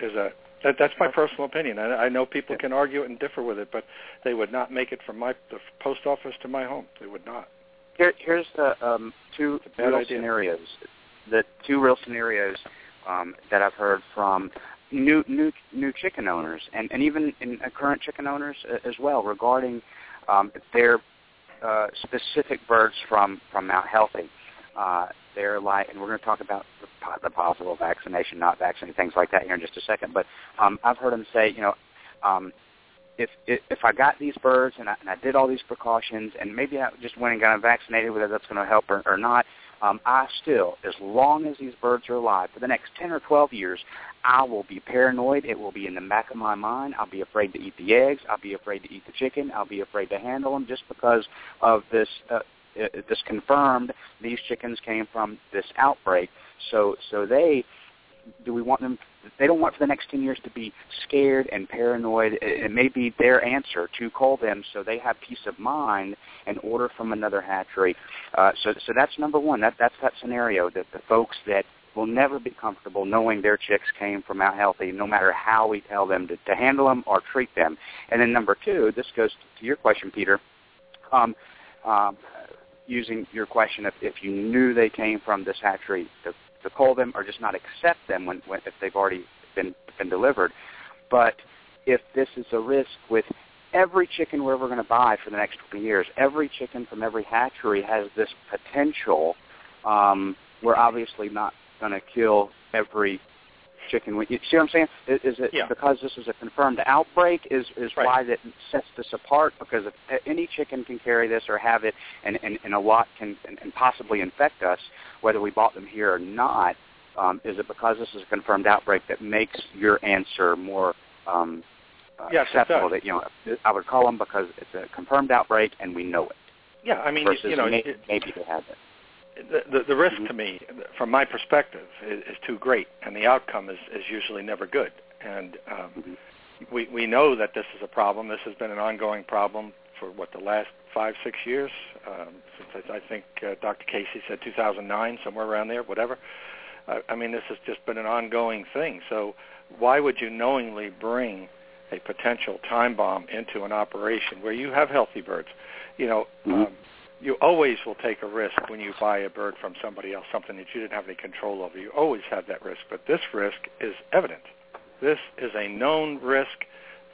is, is a that, that's my personal opinion. I, I know people can argue it and differ with it, but they would not make it from my the post office to my home. They would not. Here, here's the um, two real idea. scenarios. The two real scenarios um, that I've heard from new new new chicken owners and, and even in, uh, current chicken owners uh, as well regarding um, their uh, specific birds from from Mount Healthy. Uh, they're like, and we're going to talk about the, possible vaccination, not vaccinating, things like that here in just a second. But um, I've heard them say, you know, um, if, if if I got these birds and I, and I did all these precautions, and maybe I just went and got them vaccinated, whether that's going to help or, or not, um, I still, as long as these birds are alive for the next ten or twelve years, I will be paranoid. It will be in the back of my mind. I'll be afraid to eat the eggs. I'll be afraid to eat the chicken. I'll be afraid to handle them just because of this. Uh, this confirmed these chickens came from this outbreak. So so they do we want them they don't want for the next 10 years to be scared and paranoid. It, may be their answer to call them so they have peace of mind and order from another hatchery. Uh, so so that's number one. That that's that scenario that the folks that will never be comfortable knowing their chicks came from Mount Healthy no matter how we tell them to, to handle them or treat them. And then number two this goes to your question peter um, um, using your question if, if you knew they came from this hatchery to, to call them or just not accept them when, when if they've already been been delivered. But if this is a risk with every chicken we're ever going to buy for the next 20 years, every chicken from every hatchery has this potential. Um, we're obviously not going to kill every chicken. We, you see what I'm saying? Is, is it Yeah. because this is a confirmed outbreak? Is is Right. why that sets this apart? Because if any chicken can carry this or have it, and and, and a lot can and, and possibly infect us, whether we bought them here or not. Um, is it because this is a confirmed outbreak that makes your answer more um, uh, Yes, acceptable that you know I would call them because it's a confirmed outbreak and we know it. Yeah, I mean, versus you know, may- it- maybe they have it. The, the, risk to me, from my perspective, is, is too great, and the outcome is, is usually never good. And um, we we know that this is a problem. This has been an ongoing problem for what the last five six years. Um, since I, I think uh, Dr. Casey said 2009, somewhere around there, whatever. Uh, I mean, this has just been an ongoing thing. So why would you knowingly bring a potential time bomb into an operation where you have healthy birds? You know, um, you always will take a risk when you buy a bird from somebody else, something that you didn't have any control over. You always have that risk, but this risk is evident. This is a known risk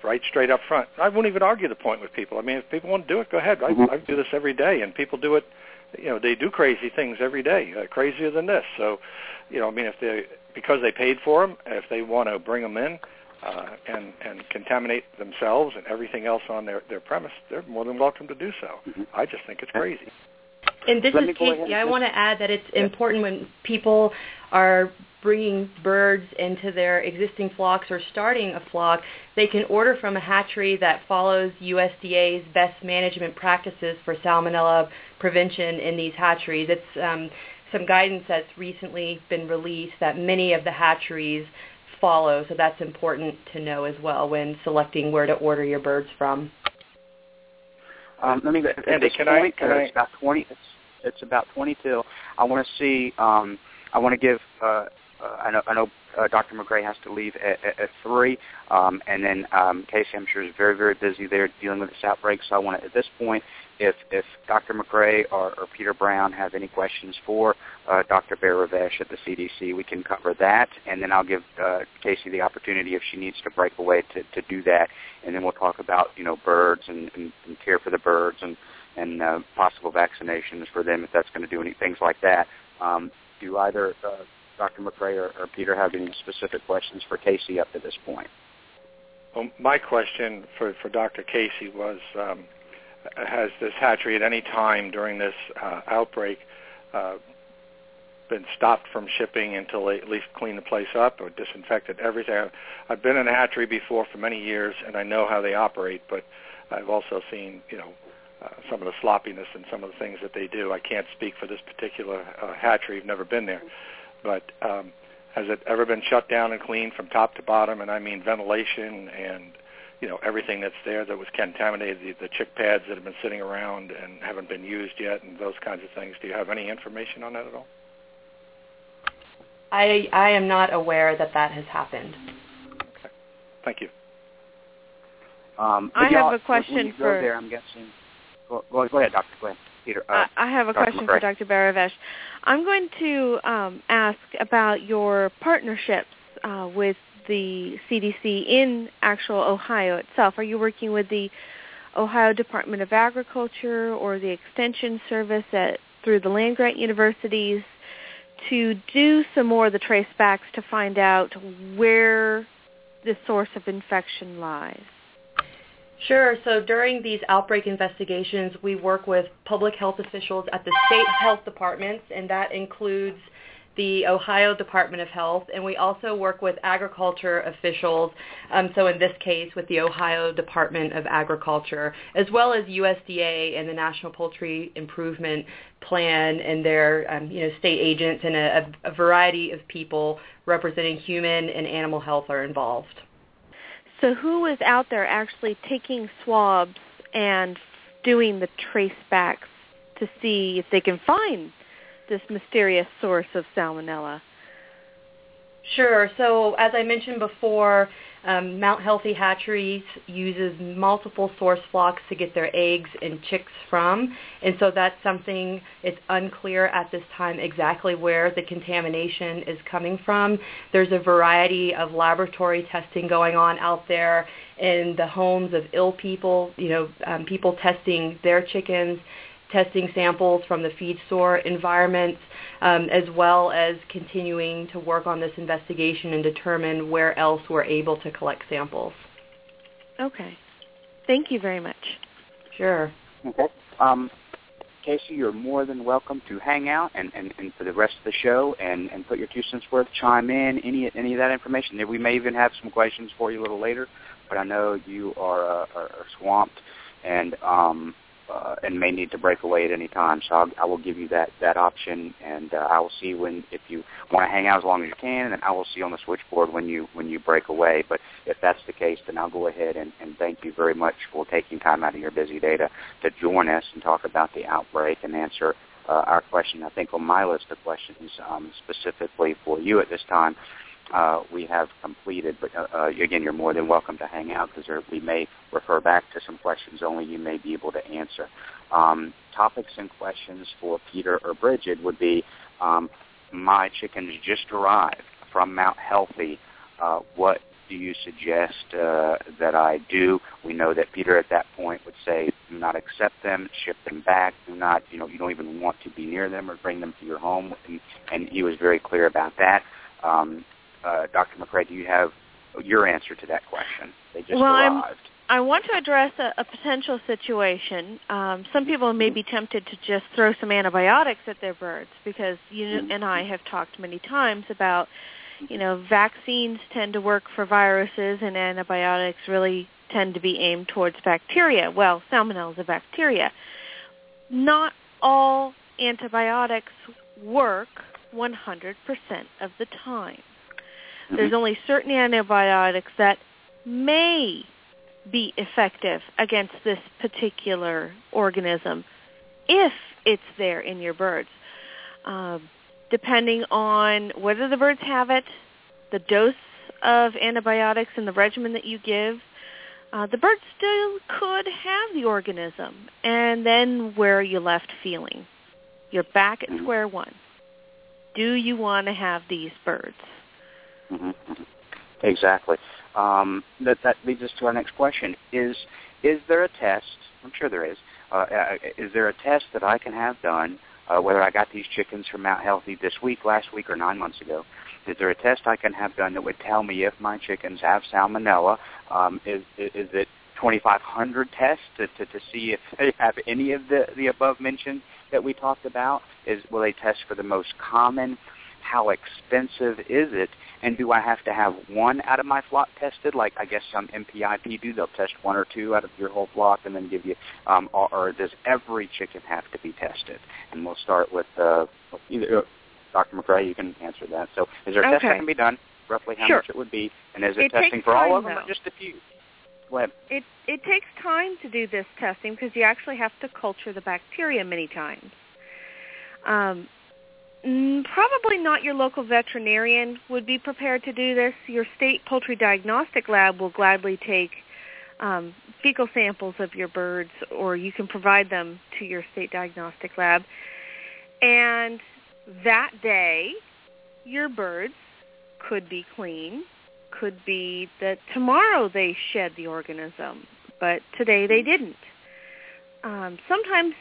right straight up front. I won't even argue the point with people. I mean, if people want to do it, go ahead. I, I do this every day, and people do it. You know, they do crazy things every day, uh, crazier than this. So, you know, I mean, if they because they paid for them, if they want to bring them in uh, and and contaminate themselves and everything else on their their premise, they're more than welcome to do so. I just think it's crazy. And this Let is Casey. I want to add that it's important when people are bringing birds into their existing flocks or starting a flock, they can order from a hatchery that follows USDA's best management practices for salmonella prevention in these hatcheries. It's um, some guidance that's recently been released that many of the hatcheries follow, so that's important to know as well when selecting where to order your birds from. Um, let me go. At Andy, this can I- point, can uh, I- it's about twenty. It's, it's about twenty till. I want to see. Um, I want to give. Uh, uh, I know. I know. Uh, Dr. McCrea has to leave at, at, at three, um, and then um, Casey, I'm sure, is very, very busy there dealing with this outbreak. So I want to, at this point, if if Dr. McCrea or, or Peter Brown have any questions for uh, Dr. Behravesh at the CDC, we can cover that, and then I'll give uh, Casey the opportunity if she needs to break away to, to do that, and then we'll talk about you know birds and, and, and care for the birds and and uh, possible vaccinations for them if that's going to do any things like that. Um, do either uh, Dr. McCrea or, or Peter have any specific questions for Casey up to this point? Well, my question for, for Dr. Casey was, um, has this hatchery at any time during this uh, outbreak uh, been stopped from shipping until they at least clean the place up or disinfected everything? I've- been in a hatchery before for many years, and I know how they operate, but I've also seen, you know, uh, some of the sloppiness and some of the things that they do. I can't speak for this particular uh, hatchery. I've never been there. But um, has it ever been shut down and cleaned from top to bottom? And I mean ventilation and you know everything that's there that was contaminated, the, the chick pads that have been sitting around and haven't been used yet, and those kinds of things. Do you have any information on that at all? I I am not aware that that has happened. Okay. Thank you. Um, I have a question when you go for- there. I'm guessing. Go, go, go ahead, Doctor. Go ahead, Peter. Uh, I I have a Dr. question McCrea. for Dr. Behravesh. I'm going to um, ask about your partnerships uh, with the CDC in actual Ohio itself. Are you working with the Ohio Department of Agriculture or the Extension Service at through the land grant universities to do some more of the trace backs to find out where the source of infection lies? Sure. So during these outbreak investigations, we work with public health officials at the state health departments, and that includes the Ohio Department of Health, and we also work with agriculture officials, um, so in this case with the Ohio Department of Agriculture, as well as USDA and the National Poultry Improvement Plan and their um, you know, state agents and a, a variety of people representing human and animal health are involved. So who is out there actually taking swabs and doing the trace backs to see if they can find this mysterious source of salmonella? Sure. So as I mentioned before, um, Mount Healthy Hatcheries uses multiple source flocks to get their eggs and chicks from, and so that's something it's unclear at this time exactly where the contamination is coming from. There's a variety of laboratory testing going on out there in the homes of ill people, you know, um, people testing their chickens, testing samples from the feed store environments, um, as well as continuing to work on this investigation and determine where else we're able to collect samples. Okay. Thank you very much. Sure. Okay. Um, Casey, you're more than welcome to hang out and, and, and for the rest of the show and, and put your two cents worth, chime in, any any of that information. We may even have some questions for you a little later but I know you are, uh, are, are swamped and um, uh, and may need to break away at any time. So I'll, I will give you that that option, and uh, I will see when if you want to hang out as long as you can, and I will see on the switchboard when you when you break away. But if that's the case, then I'll go ahead and, and thank you very much for taking time out of your busy day to to join us and talk about the outbreak and answer uh, our question. I think on my list of questions um, specifically for you at this time uh, we have completed. But uh, uh, again, you're more than welcome to hang out because we may refer back to some questions only you may be able to answer. Um, topics and questions for Peter or Brigid would be, um, my chickens just arrived from Mount Healthy. Uh, what do you suggest uh, that I do? We know that Peter at that point would say, do not accept them, ship them back, do not, you know, you don't even want to be near them or bring them to your home. And, and he was very clear about that. Um, uh, Dr. McCrea, do you have your answer to that question? They just well, arrived. I'm, I want to address a, a potential situation. Um, some people may be tempted to just throw some antibiotics at their birds because you Mm-hmm. and I have talked many times about, you know, vaccines tend to work for viruses and antibiotics really tend to be aimed towards bacteria. Well, salmonella is a bacteria. Not all antibiotics work 100% of the time. There's only certain antibiotics that may be effective against this particular organism if it's there in your birds. Um, depending on whether the birds have it, the dose of antibiotics and the regimen that you give, uh, the bird still could have the organism. And then where are you left feeling? You're back at square one. Do you want to have these birds? Mm-hmm. Exactly. Um, that that leads us to our next question: Is is there a test? I'm sure there is. Uh, uh, is there a test that I can have done, uh, whether I got these chickens from Mount Healthy this week, last week, or nine months ago? Is there a test I can have done that would tell me if my chickens have salmonella? Um, is, is is it 2,500 tests to, to, to see if they have any of the, the above mentioned that we talked about? Is will they test for the most common? How expensive is it? And do I have to have one out of my flock tested, like I guess some NPIP do? They'll test one or two out of your whole flock and then give you, um, or, or does every chicken have to be tested? And we'll start with uh, either uh, Dr. McCrea. You can answer that. So, is there a test that can be done? Roughly how Sure. much it would be, and is it, It testing for all of them or just a few? Go ahead. It it takes time to do this testing because you actually have to culture the bacteria many times. Um, probably not your local veterinarian would be prepared to do this. Your state poultry diagnostic lab will gladly take um, fecal samples of your birds, or you can provide them to your state diagnostic lab. And that day, your birds could be clean, could be that tomorrow they shed the organism, but today they didn't. Um, sometimes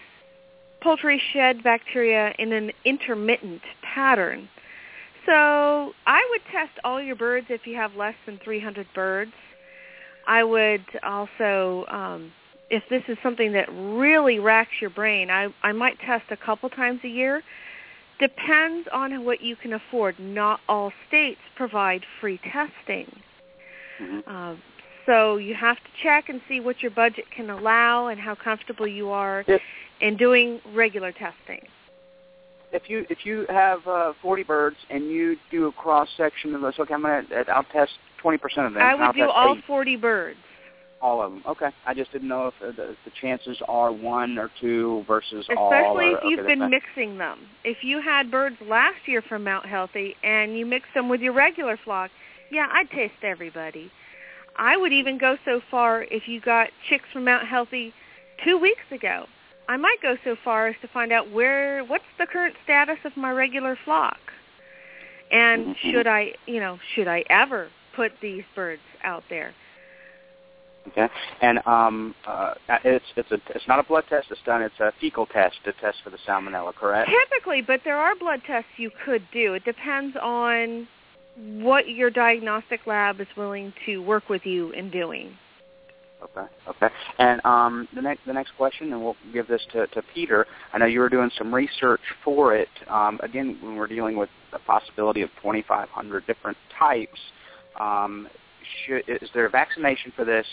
poultry shed bacteria in an intermittent pattern. So I would test all your birds if you have less than 300 birds. I would also, um, if this is something that really racks your brain, I, I might test a couple times a year. Depends on what you can afford. Not all states provide free testing. Uh, so you have to check and see what your budget can allow and how comfortable you are in doing regular testing. If you if you have uh, 40 birds and you do a cross section of those, okay, I'm gonna I'll test 20% of them. I and I'll would do all eight. 40 birds. All of them. Okay. I just didn't know if uh, the, the chances are one or two versus all. Especially if you've okay, been mixing them. If you had birds last year from Mount Healthy and you mix them with your regular flock, yeah, I'd test everybody. I would even go so far if you got chicks from Mount Healthy two weeks ago. I might go so far as to find out where what's the current status of my regular flock. And should I, you know, should I ever put these birds out there? Okay. And um, uh, it's it's a it's not a blood test. It's done. It's a fecal test to test for the salmonella. Correct. Typically, but there are blood tests you could do. It depends on what your diagnostic lab is willing to work with you in doing. Okay. Okay. And um, the next the next question, and we'll give this to, to Peter. I know you were doing some research for it. Um, again, when we're dealing with the possibility of 2,500 different types, um, should is there a vaccination for this?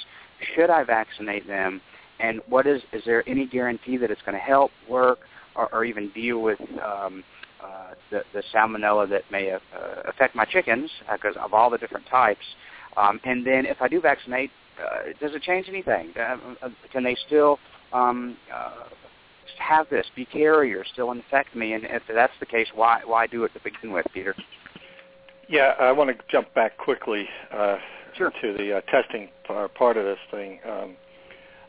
Should I vaccinate them? And what is is there any guarantee that it's going to help work or, or even deal with um, uh, the, the salmonella that may uh, affect my chickens because of all the different types? Um, and then if I do vaccinate, uh, does it change anything? Uh, uh, can they still um, uh, have this, be carriers, still infect me? And if that's the case, why why do it to begin with, Peter? Yeah, I want to jump back quickly uh, sure. to the uh, testing part of this thing. Um,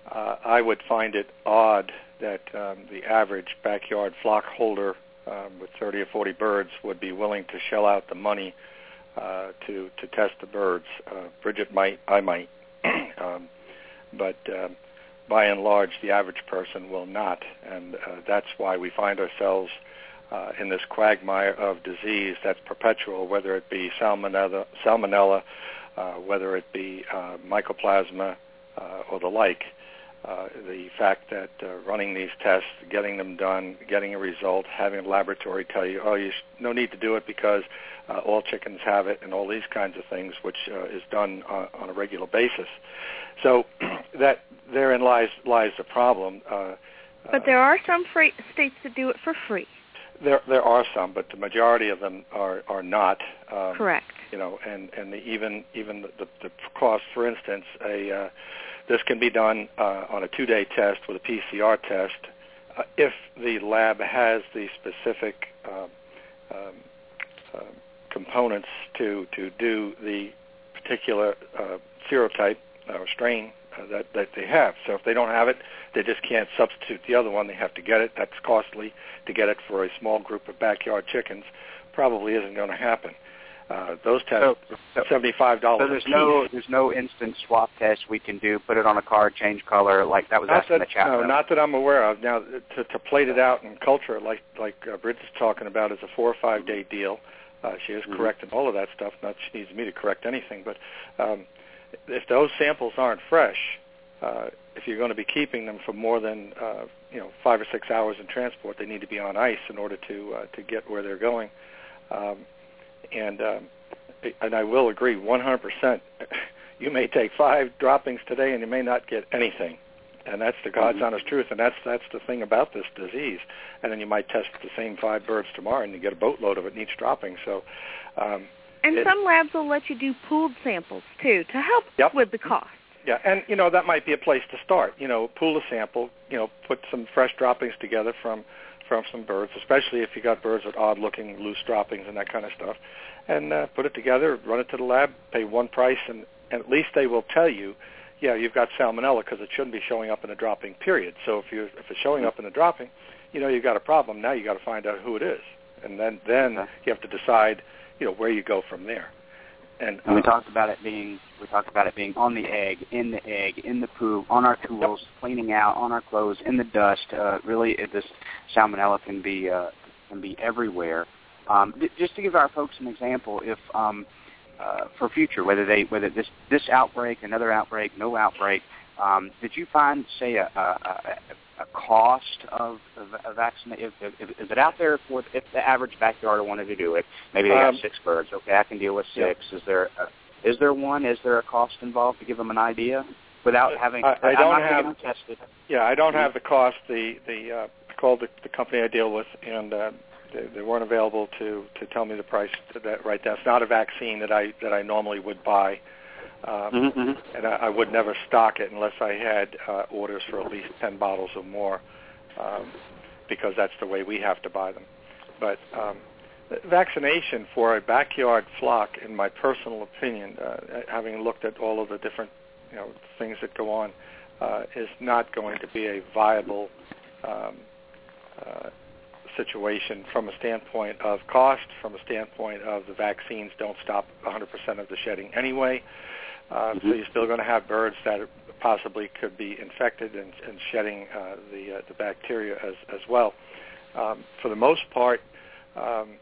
uh, I would find it odd that um, the average backyard flock holder um, with 30 or 40 birds would be willing to shell out the money uh, to to test the birds. Uh, Brigid might, I might, um, but um, by and large, the average person will not, and uh, that's why we find ourselves uh, in this quagmire of disease that's perpetual, whether it be salmonella, salmonella uh, whether it be uh, mycoplasma uh, or the like. Uh, the fact that uh, running these tests, getting them done, getting a result, having a laboratory tell you, oh, you sh- no need to do it because uh, all chickens have it, and all these kinds of things, which uh, is done uh, on a regular basis. So that therein lies lies the problem. Uh, but there are some free states that do it for free. There there are some, but the majority of them are are not. Um, Correct. You know, and and the, even even the, the, the cost, for instance, a uh, this can be done uh, on a two-day test with a PCR test uh, if the lab has the specific um, um, uh, components to to do the particular uh, serotype or strain uh, that that they have. So if they don't have it, they just can't substitute the other one. They have to get it. That's costly to get it for a small group of backyard chickens. Probably isn't going to happen. Uh, those tests, so, seventy-five dollars. So there's no there's no instant swap test we can do. Put it on a card, change color, like that was not asked that, in the chat. No, not that I'm aware of. Now to, to plate it out and culture it, like like uh, Brigid's talking about, is a four or five day deal. Uh, she is mm-hmm. correct in all of that stuff. Not she needs me to correct anything, but um, if those samples aren't fresh, uh, if you're going to be keeping them for more than uh, you know five or six hours in transport, they need to be on ice in order to uh, to get where they're going. Um, and um, and I will agree 100%. You may take five droppings today, and you may not get anything, and that's the God's mm-hmm. honest truth. And that's that's the thing about this disease. And then you might test the same five birds tomorrow, and you get a boatload of it in each dropping. So. Um, and it, some labs will let you do pooled samples too to help yep. with the cost. Yeah, and you know that might be a place to start. You know, pool a sample. You know, put some fresh droppings together from from some birds, especially if you got birds with odd-looking loose droppings and that kind of stuff, and uh, put it together, run it to the lab, pay one price, and, and at least they will tell you, yeah, you've got salmonella because it shouldn't be showing up in a dropping period. So if you if it's showing up in a dropping, you know you've got a problem. Now you got to find out who it is, and then then you have to decide, you know, where you go from there. And, and we talked about it being we talked about it being on the egg, in the egg, in the poop, on our tools, cleaning out, on our clothes, in the dust. Uh, really, this salmonella can be uh, can be everywhere. Um, th- just to give our folks an example, if um, uh, for future, whether they whether this this outbreak, another outbreak, no outbreak, um, did you find say a, a, a cost of, a vaccine? If, if, is it out there for if the average backyarder wanted to do it? Maybe they um, have six birds. Okay, I can deal with six. Yeah. Is there a, is there one? Is there a cost involved to give them an idea without having? I, I don't have. Tested. Yeah, I don't have the cost. The the uh, called the, the company I deal with, and uh, they, they weren't available to to tell me the price. That right, that's not a vaccine that I that I normally would buy. Um, mm-hmm. and I, I would never stock it unless I had uh, orders for at least 10 bottles or more, um, because that's the way we have to buy them. But um, vaccination for a backyard flock, in my personal opinion, uh, having looked at all of the different you know things that go on, uh, is not going to be a viable um, uh, situation from a standpoint of cost, from a standpoint of the vaccines don't stop 100% of the shedding anyway. Uh, mm-hmm. So you're still going to have birds that possibly could be infected and, and shedding uh, the uh, the bacteria as as well. Um, for the most part, um,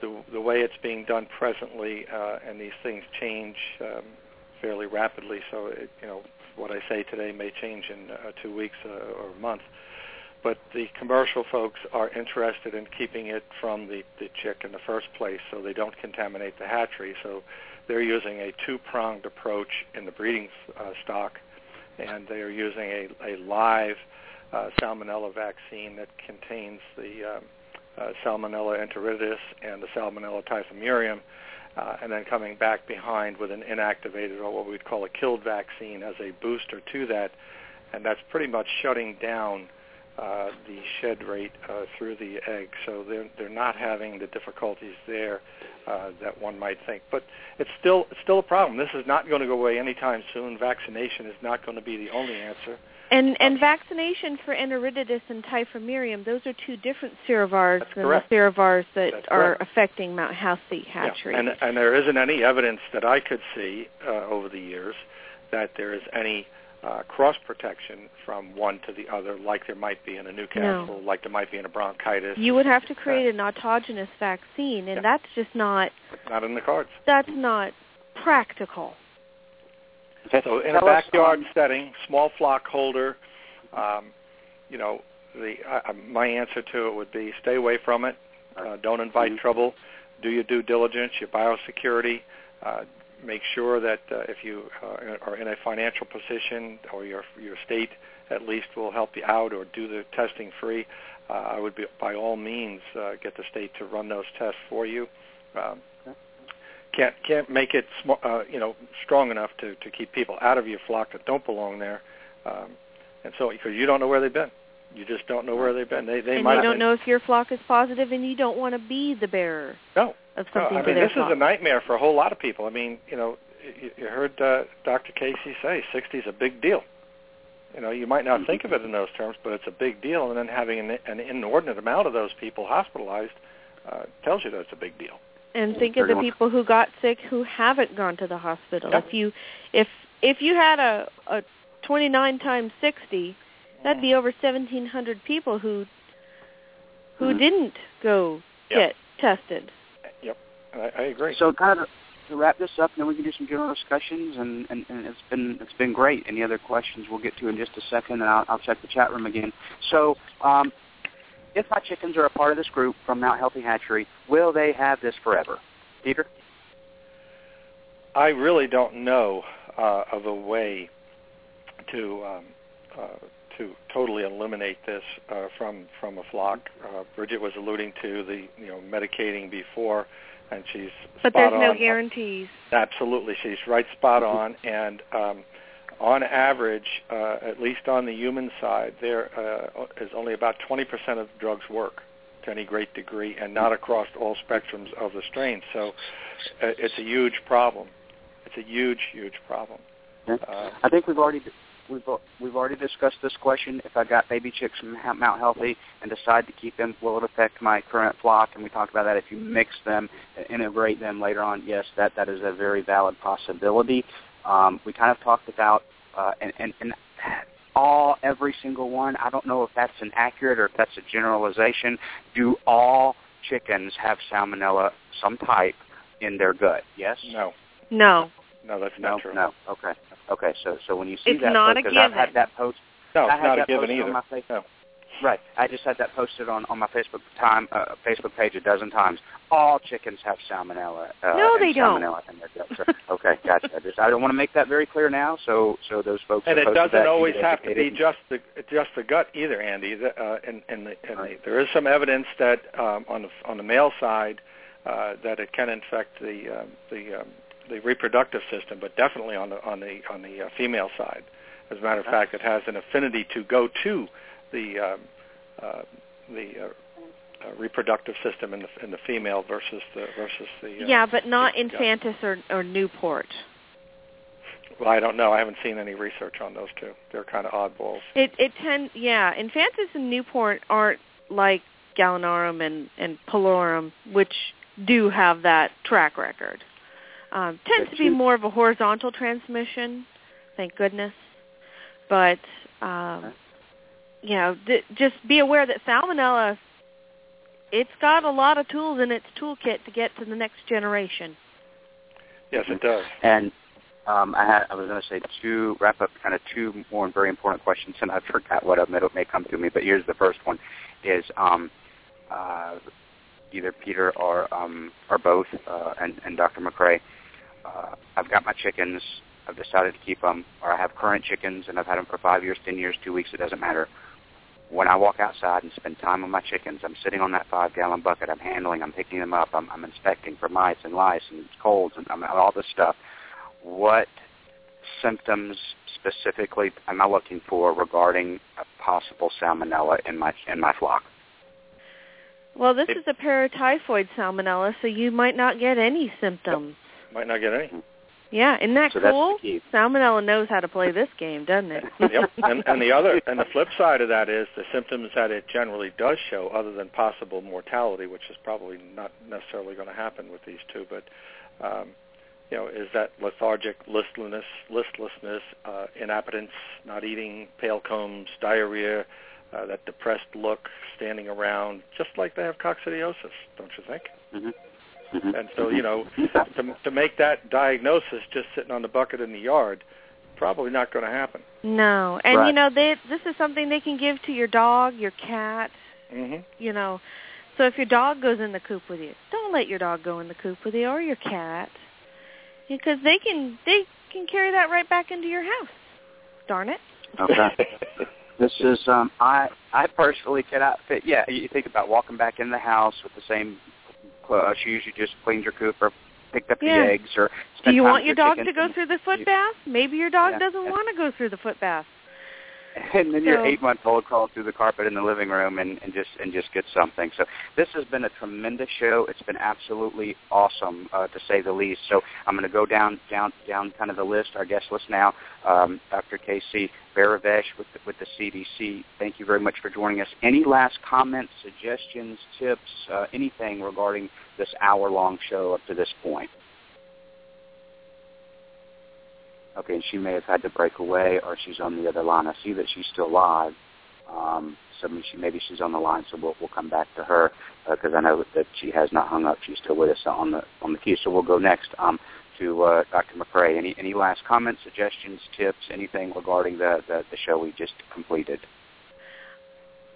the the way it's being done presently, uh, and these things change um, fairly rapidly. So it, you know what I say today may change in uh, two weeks uh, or a month. but the commercial folks are interested in keeping it from the, the chick in the first place so they don't contaminate the hatchery. So they're using a two-pronged approach in the breeding uh, stock, and they are using a, a live uh, salmonella vaccine that contains the um, uh, Salmonella enteritidis and the Salmonella typhimurium, uh, and then coming back behind with an inactivated or what we'd call a killed vaccine as a booster to that, and that's pretty much shutting down uh, the shed rate uh, through the egg. So they're they're not having the difficulties there uh, that one might think. But it's still it's still a problem. This is not going to go away anytime soon. Vaccination is not going to be the only answer. And and vaccination for enteritidis and typhimurium, those are two different serovars That's than correct. the serovars that That's are correct. affecting Mount Healthy hatchery. Yeah. And and there isn't any evidence that I could see uh, over the years that there is any uh, cross protection from one to the other, like there might be in a Newcastle, like there might be in a bronchitis. you would have to create an autogenous vaccine, and Yeah. that's just not not in the cards. that's not practical. So in a backyard setting, small flock holder, um, you know, the uh, my answer to it would be stay away from it. Uh, don't invite trouble. Do your due diligence, your biosecurity. Uh, make sure that uh, if you uh, are in a financial position or your your state at least will help you out or do the testing free, uh, I would be by all means uh, get the state to run those tests for you. Um, can't can't make it sm- uh, you know strong enough to to keep people out of your flock that don't belong there, um, and so because you don't know where they've been, you just don't know where they've been. They they and might you don't been, know if your flock is positive, and you don't want to be the bearer no. Of No, something I to mean their this flock. is a nightmare for a whole lot of people. I mean you know you, you heard uh, Dr. Casey say 60 is a big deal. You know you might not think of it in those terms, but it's a big deal. And then having an, an inordinate amount of those people hospitalized uh, tells you that it's a big deal. and think of the people who got sick who haven't gone to the hospital. Yeah. If you if if you had a a 29 times 60, that'd be over 1700 people who who didn't go Yeah. get tested. I, I agree. So kind of to wrap this up, then we can do some general discussions, and, and, and it's been it's been great. Any other questions we'll get to in just a second, and I'll, I'll check the chat room again. So, um, if my chickens are a part of this group from Mount Healthy Hatchery, will they have this forever? Peter? I really don't know uh, of a way to um, uh, to totally eliminate this uh, from from a flock. Uh, Brigid was alluding to the you know medicating before, and she's But spot there's no on. guarantees. Absolutely, she's right spot on. And um, on average, uh, at least on the human side, there uh, is only about 20% of drugs work to any great degree, and not across all spectrums of the strains. So uh, it's a huge problem. It's a huge, huge problem. Uh, I think we've already we've we've already discussed this question. If I got baby chicks from Ha- Mount Healthy and decide to keep them, will it affect my current flock? And we talked about that. If you mix them, and integrate them later on, yes, that that is a very valid possibility. Um, we kind of talked about uh, and, and and all every single one. I don't know if that's an accurate or if that's a generalization. Do all chickens have salmonella some type in their gut? Yes. no, No. No, that's No, not true. no. Okay. Okay. So so when you see It's that, not a because I've had that post. No, it's not a given either. On my face- No. Right. I just had that posted on on my Facebook time uh, Facebook page a dozen times. All chickens have salmonella. Uh, No, and they don't. Salmonella in their gut. So- okay, gotcha. I just I don't want to make that very clear now. So so those folks. And it doesn't that, always have to be just the just the gut either, Andy. The, uh, and and, the, and the, there is some evidence that um, on the on the male side uh, that it can infect the um, the um, the reproductive system, but definitely on the on the on the uh, female side. As a matter of fact, it has an affinity to go to the um, uh, the uh, uh, reproductive system in the in the female versus the versus the. Uh, Yeah, but not the. Infantis or, or Newport. Well, I don't know. I haven't seen any research on those two. They're kind of oddballs. It it tend yeah, Infantis and Newport aren't like Gallinarum and and Pullorum, which do have that track record. Um, tends to be more of a horizontal transmission, thank goodness. But um, you know, th- just be aware that Salmonella, it's got a lot of tools in its toolkit to get to the next generation. Yes, it does. And um, I had I was going to say two wrap up kind of two more very important questions, and I forgot what of it may come to me. But here's the first one: is um, uh, either Peter or um, or both, uh, and, and Dr. McCrea. Uh, I've got my chickens. I've decided to keep them, or I have current chickens, and I've had them for five years, ten years, two weeks. It doesn't matter. When I walk outside and spend time with my chickens, I'm sitting on that five-gallon bucket. I'm handling. I'm picking them up. I'm, I'm inspecting for mice and lice and colds and I'm, all this stuff. What symptoms specifically am I looking for regarding a possible salmonella in my in my flock? Well, this is a paratyphoid salmonella, so you might not get any symptoms. Might not get any. Yeah, isn't that So cool? Salmonella knows how to play this game, doesn't it? yep. And, and the other and the flip side of that is the symptoms that it generally does show, other than possible mortality, which is probably not necessarily going to happen with these two, but um, you know, is that lethargic, listlessness, listlessness, uh, inappetence, not eating, pale combs, diarrhea, uh, that depressed look, standing around, just like they have coccidiosis, don't you think? Mm-hmm. And so, you know, to, to make that diagnosis just sitting on the bucket in the yard, probably not going to happen. No, and you know, they, this is something they can give to your dog, your cat. hmm You know, so if your dog goes in the coop with you, don't let your dog go in the coop with you or your cat, because they can they can carry that right back into your house. Darn it. Okay. this is um I I personally cannot fit. Yeah, you think about walking back in the house with the same uh, shoes you just cleaned her coop or picked up Yeah. the eggs or. Do you want your dog chickens to go through the foot bath? Maybe your dog Yeah. doesn't want to go through the foot bath. and then your eight month old crawls through the carpet in the living room and, and just and just gets something. So this has been a tremendous show. It's been absolutely awesome uh, to say the least. So I'm going to go down down down kind of the list, our guest list now. Um, Dr. Casey Behravesh with the, with the CDC. Thank you very much for joining us. Any last comments, suggestions, tips, uh, anything regarding this hour long show up to this point? Okay, and she may have had to break away, or she's on the other line. I see that she's still live. Um, so she maybe she's on the line, so we'll we'll come back to her because I know that she has not hung up. She's still with us on the on the queue. So we'll go next um, to uh, Dr. McCrea. Any any last comments, suggestions, tips, anything regarding the, the the show we just completed?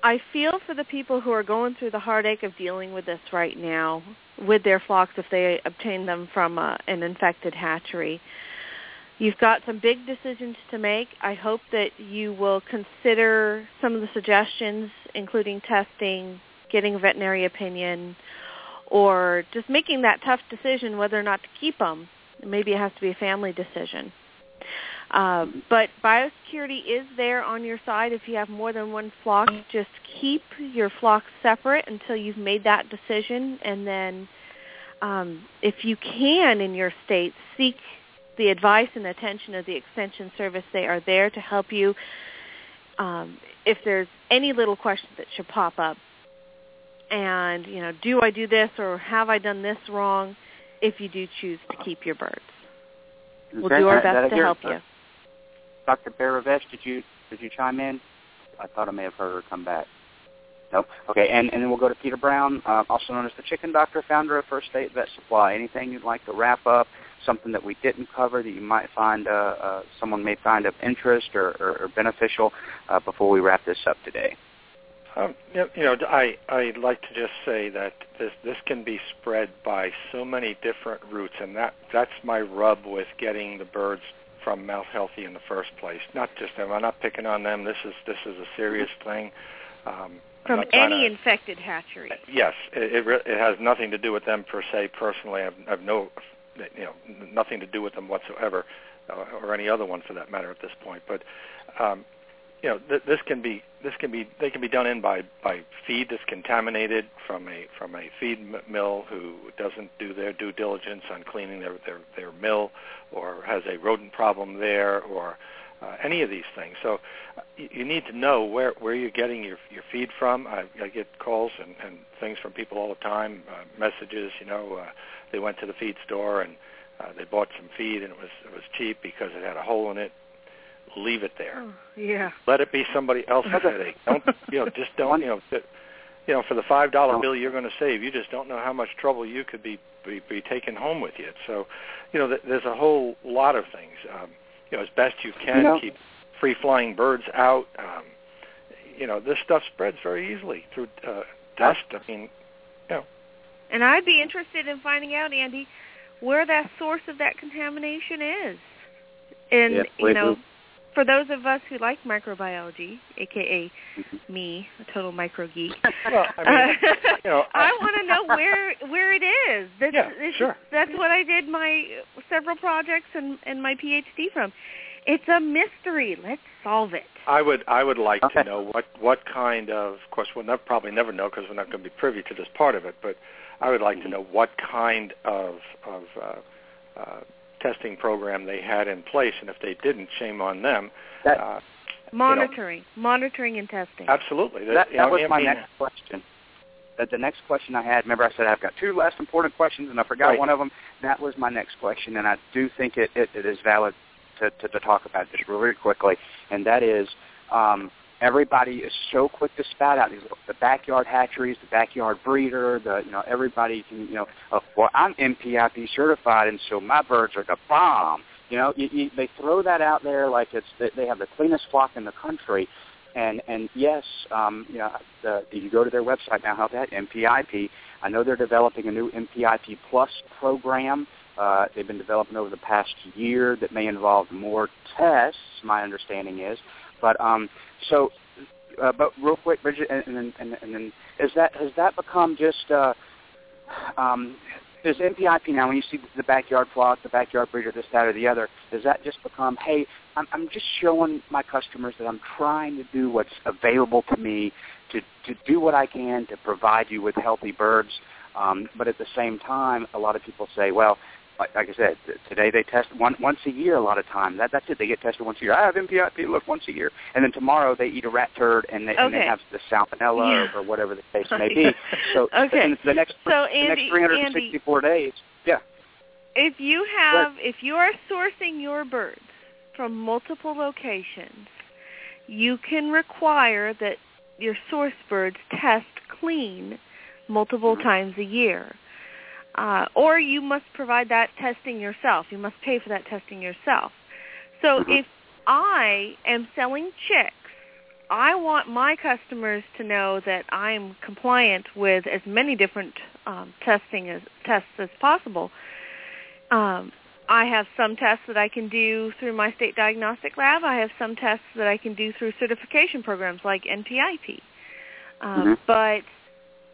I feel for the people who are going through the heartache of dealing with this right now with their flocks if they obtain them from a, an infected hatchery. You've got some big decisions to make. I hope that you will consider some of the suggestions, including testing, getting a veterinary opinion, or just making that tough decision whether or not to keep them. Maybe it has to be a family decision. Uh, but biosecurity is there on your side if you have more than one flock. Just keep your flocks separate until you've made that decision, and then, um, if you can in your state, seek the advice and attention of the extension service. They are there to help you. Um, if there's any little question that should pop up, and you know, do I do this or have I done this wrong? If you do choose to keep your birds, we'll do our best to hear- help uh, you. Dr. Behravesh, did you did you chime in? I thought I may have heard her come back. Nope. Okay, and, and then we'll go to Peter Brown, uh, also known as the Chicken Doctor, founder of First State Vet Supply. Anything you'd like to wrap up? Something that we didn't cover that you might find uh, uh, someone may find of interest or, or, or beneficial uh, before we wrap this up today? Um, you you know, I I'd like to just say that this this can be spread by so many different routes, and that that's my rub with getting the birds from Mount Healthy in the first place. Not just them. I'm not picking on them. This is this is a serious thing. Um, From any to- infected hatchery. Yes, it it, re- it has nothing to do with them per se. Personally, I've, I've no, you know, nothing to do with them whatsoever, uh, or any other one for that matter at this point. But um, you know, th- this can be this can be they can be done in by by feed that's contaminated from a from a feed m- mill who doesn't do their due diligence on cleaning their their, their mill, or has a rodent problem there, or uh, any of these things. So uh, you, you need to know where where you're getting your your feed from. I, I get calls and, and things from people all the time, uh, messages. You know, uh, they went to the feed store and uh, they bought some feed and it was it was cheap because it had a hole in it. Leave it there. Yeah. Let it be somebody else's headache. Don't you know? Just don't you know? th- you know, for the five dollar bill you're going to save, you just don't know how much trouble you could be be, be taking home with you. So, you know, th- there's a whole lot of things. Um, you know, as best you can, You know- keep free flying birds out. Um, you know, this stuff spreads very easily through uh, dust. I mean, you know, And I'd be interested in finding out, Andy, where that source of that contamination is. And Yes, you know, do. for those of us who like microbiology, aka mm-hmm. me, a total micro geek, well, I mean, you know, I want to know where where it is. That's, Yeah, it's- sure. That's what I did my several projects and and my PhD from. It's a mystery. Let's solve it. I would I would like Okay. to know what what kind of. Of course, we'll nev- probably never know because we're not going to be privy to this part of it. But I would like to know what kind of of uh, uh, testing program they had in place, and if they didn't, shame on them. That- uh, Monitoring, monitoring and testing. absolutely. That, you that know, was I my next question. That the next question I had. Remember, I said I've got two less important questions, and I forgot Right. one of them. That was my next question, and I do think it, it, it is valid to, to, to talk about just really quickly, and that is um, everybody is so quick to spout out these the backyard hatcheries, the backyard breeder, the you know everybody can you know uh, well I'm NPIP certified, and so my birds are the bomb. You know, you, you, they throw that out there like it's they have the cleanest flock in the country, and and yes, um, you know, the, you go to their website now. How that NPIP? I know they're developing a new NPIP Plus program. Uh, they've been developing over the past year that may involve more tests. My understanding is, but um, so, uh, but real quick, Brigid, and, and, and, and then is that has that become just uh, um, is NPIP now when you see the backyard flock, the backyard breeder, this, that, or the other, does that just become, hey, I'm, I'm just showing my customers that I'm trying to do what's available to me to, to do what I can to provide you with healthy birds. Um, but at the same time, a lot of people say, well, like, like I said, today they test one, once a year a lot of time. That, that's it. They get tested once a year. I have NPIP, look, once a year. And then tomorrow they eat a rat turd and they, and they have the salmonella Yeah. or, or whatever the case may be. So Okay. the next, So, the Andy- next 364 days, yeah. If you have, if you are sourcing your birds from multiple locations, you can require that your source birds test clean multiple mm-hmm. times a year. Uh, or you must provide that testing yourself. You must pay for that testing yourself. So if I am selling chicks, I want my customers to know that I'm compliant with as many different um, testing as tests as possible. Um, I have some tests that I can do through my state diagnostic lab. I have some tests that I can do through certification programs like NPIP. Um, Mhm. But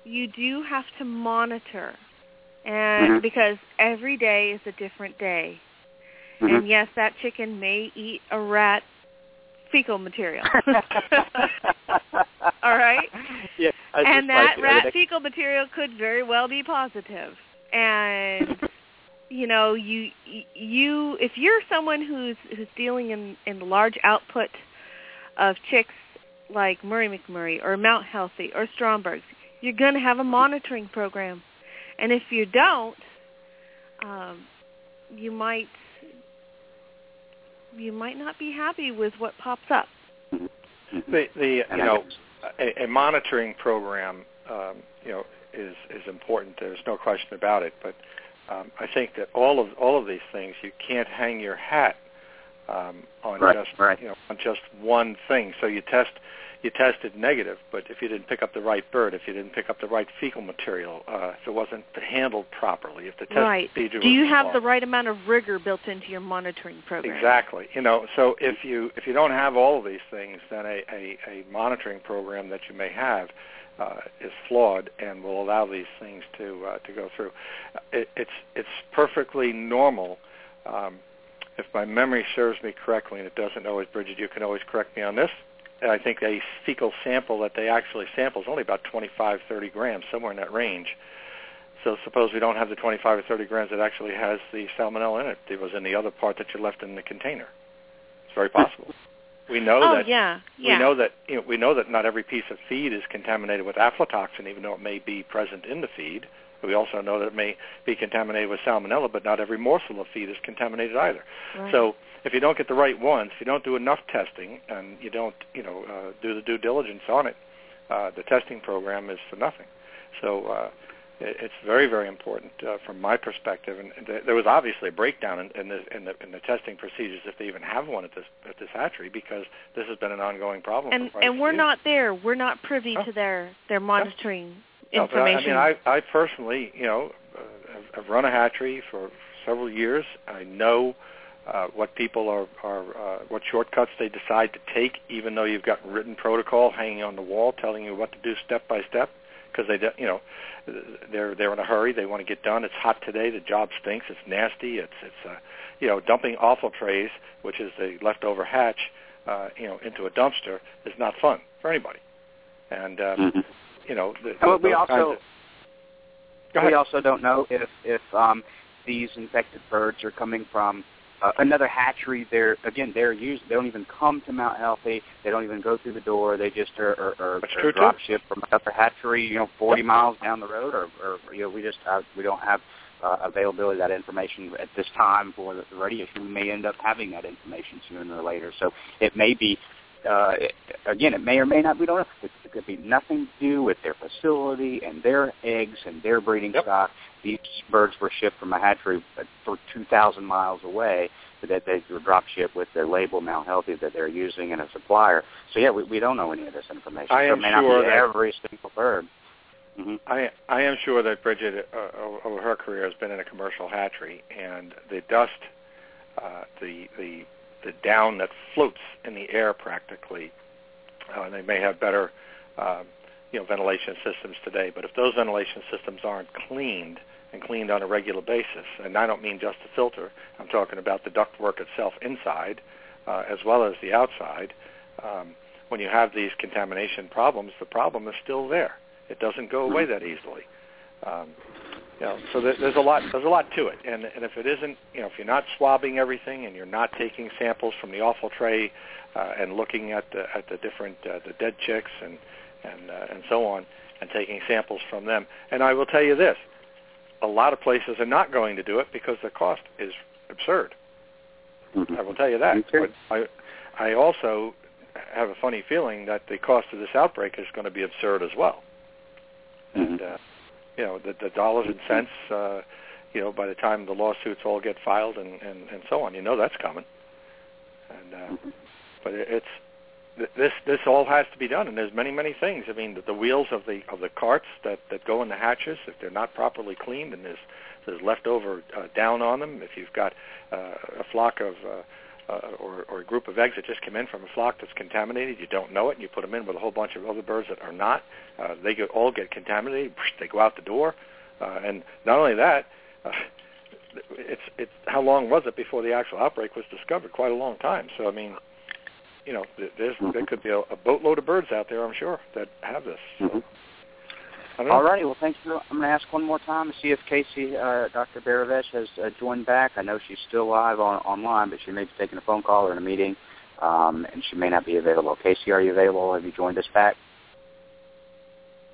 you do have to monitor, and Mhm. because every day is a different day. Mhm. And yes, that chicken may eat a rat fecal material. All right? Yeah, I and that like, rat fecal material could very well be positive. And you know, you you if you're someone who's who's dealing in in large output of chicks like Murray McMurray or Mount Healthy or Stromberg's, you're going to have a monitoring program. And if you don't, um, you might you might not be happy with what pops up. the the you know a, a monitoring program um, you know is is important. There's no question about it. But um, I think that all of all of these things you can't hang your hat um, on Right, just right. you know on just one thing. So you test you tested negative, but if you didn't pick up the right bird, if you didn't pick up the right fecal material, uh, if it wasn't handled properly, if the test right. procedure Do you have the right amount of rigor built into your monitoring program? Exactly. You know, so if you if you don't have all of these things, then a, a, a monitoring program that you may have uh, is flawed and will allow these things to uh, to go through. It, it's it's perfectly normal. Um, if my memory serves me correctly, and it doesn't always, Brigid, you can always correct me on this. I think a fecal sample that they actually sample is only about 25, 30 grams, somewhere in that range. So suppose we don't have the 25 or 30 grams that actually has the salmonella in it. It was in the other part that you left in the container. It's very possible. We know oh that yeah, yeah. we know that you know, we know that not every piece of feed is contaminated with aflatoxin, even though it may be present in the feed. We also know that it may be contaminated with salmonella, but not every morsel of feed is contaminated either. Right. So if you don't get the right ones, if you don't do enough testing, and you don't, you know, uh, do the due diligence on it, uh, the testing program is for nothing. So uh, it, it's very, very important uh, from my perspective. And, and th- there was obviously a breakdown in, in, the, in, the, in the testing procedures, if they even have one at this at this hatchery, because this has been an ongoing problem. And and we're years. not there. We're not privy to their their monitoring No, but I- information. I mean, I, I personally, you know, uh, have, have run a hatchery for several years. I know uh, what people are, are uh, what shortcuts they decide to take, even though you've got written protocol hanging on the wall telling you what to do step by step. Because they, you know, they're they're in a hurry. They want to get done. It's hot today. The job stinks. It's nasty. It's it's uh, you know, dumping offal trays, which is the leftover hatch, uh, you know, into a dumpster is not fun for anybody. And um, Mhm. you know, the, Oh, we also of- we also don't know if if um, these infected birds are coming from uh, another hatchery. They're again they're used. They don't even come to Mount Healthy. They don't even go through the door. They just are, are, are, That's are drop shipped from another hatchery. You know, 40 miles down the road, or, or you know we just uh, we don't have uh, availability of that information at this time for the radio. We may end up having that information sooner or later. So it may be uh, it, again, it may or may not. We don't know. It, it could be nothing to do with their facility and their eggs and their breeding stock. These birds were shipped from a hatchery uh, for 2,000 miles away, but that they were drop shipped with their label Mount Healthy that they're using in a supplier. So yeah, we, we don't know any of this information. I so am it may not sure be that- every single bird. hmm I I am sure that Brigid, uh, over her career, has been in a commercial hatchery, and the dust, uh, the the the down that floats in the air practically, uh, and they may have better, um, you know, ventilation systems today. But if those ventilation systems aren't cleaned and cleaned on a regular basis, and I don't mean just the filter, I'm talking about the ductwork itself inside, uh, as well as the outside. Um, when you have these contamination problems, the problem is still there. It doesn't go away that easily. Um, you know, so there's a lot there's a lot to it, and and if it isn't, you know, if you're not swabbing everything and you're not taking samples from the offal tray uh, and looking at the at the different uh, the dead chicks and and uh, and so on, and taking samples from them, and I will tell you this, a lot of places are not going to do it because the cost is absurd. I will tell you that. But I I also have a funny feeling that the cost of this outbreak is going to be absurd as well. And uh, you know, the, the dollars and cents, uh, you know, by the time the lawsuits all get filed and, and, and so on, you know that's coming. And uh, but it, it's th- this this all has to be done, and there's many many things. I mean, the, the wheels of the of the carts that that go in the hatches, if they're not properly cleaned, and there's there's leftover uh, down on them. If you've got uh, a flock of uh, uh, or, or a group of eggs that just came in from a flock that's contaminated, you don't know it, and you put them in with a whole bunch of other birds that are not. Uh, they get, all get contaminated. They go out the door, uh, and not only that, uh, it's it's how long was it before the actual outbreak was discovered? Quite a long time. So I mean, you know, there's there could be a, a boatload of birds out there, I'm sure, that have this. So, know. All righty. Well, thank you. I'm going to ask one more time to see if Casey, uh, Dr. Behravesh, has uh, joined back. I know she's still live on online, but she may be taking a phone call or in a meeting, um, and she may not be available. Casey, are you available? Have you joined us back?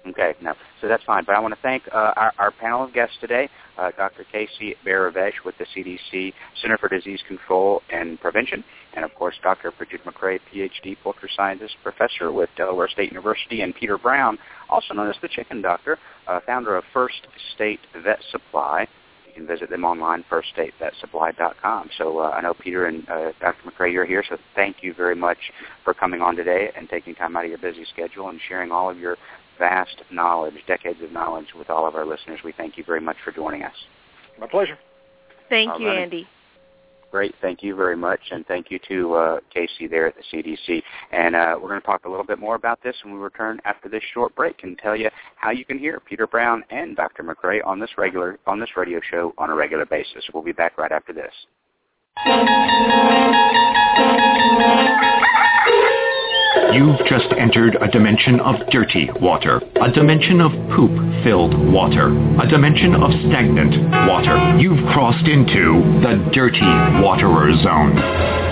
Okay, no. So that's fine. But I want to thank uh, our, our panel of guests today, uh, Dr. Casey Behravesh with the CDC Center for Disease Control and Prevention, and of course Dr. Brigid McCrea, PhD poultry scientist, professor with Delaware State University, and Peter Brown, also known as the Chicken Doctor, uh, founder of First State Vet Supply. You can visit them online, firststatevetsupply.com. So uh, I know Peter and uh, Dr. McCrea, you're here, so thank you very much for coming on today and taking time out of your busy schedule and sharing all of your vast knowledge, decades of knowledge with all of our listeners. We thank you very much for joining us. My pleasure. Thank All you, righty. Andy. Great. Thank you very much. And thank you to uh, Casey there at the CDC. And uh, we're going to talk a little bit more about this when we return after this short break and tell you how you can hear Peter Brown and Dr. McCrea on this regular on this radio show on a regular basis. We'll be back right after this. You've just entered a dimension of dirty water, a dimension of poop-filled water, a dimension of stagnant water. You've crossed into the dirty waterer zone.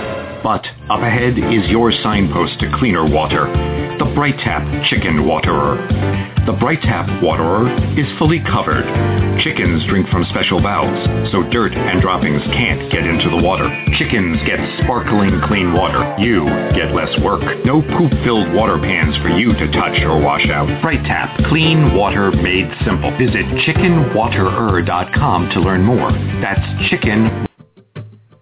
But up ahead is your signpost to cleaner water, the Bright Tap Chicken Waterer. The Bright Tap Waterer is fully covered. Chickens drink from special valves, so dirt and droppings can't get into the water. Chickens get sparkling clean water. You get less work. No poop-filled water pans for you to touch or wash out. Bright Tap, clean water made simple. Visit chickenwaterer.com to learn more. That's chicken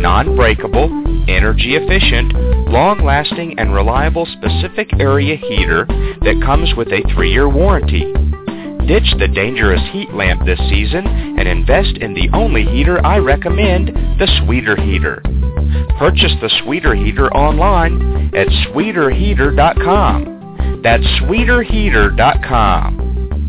non-breakable, energy efficient, long-lasting, and reliable specific area heater that comes with a three-year warranty. Ditch the dangerous heat lamp this season and invest in the only heater I recommend, the Sweeter Heater. Purchase the Sweeter Heater online at sweeterheater.com. That's sweeterheater.com.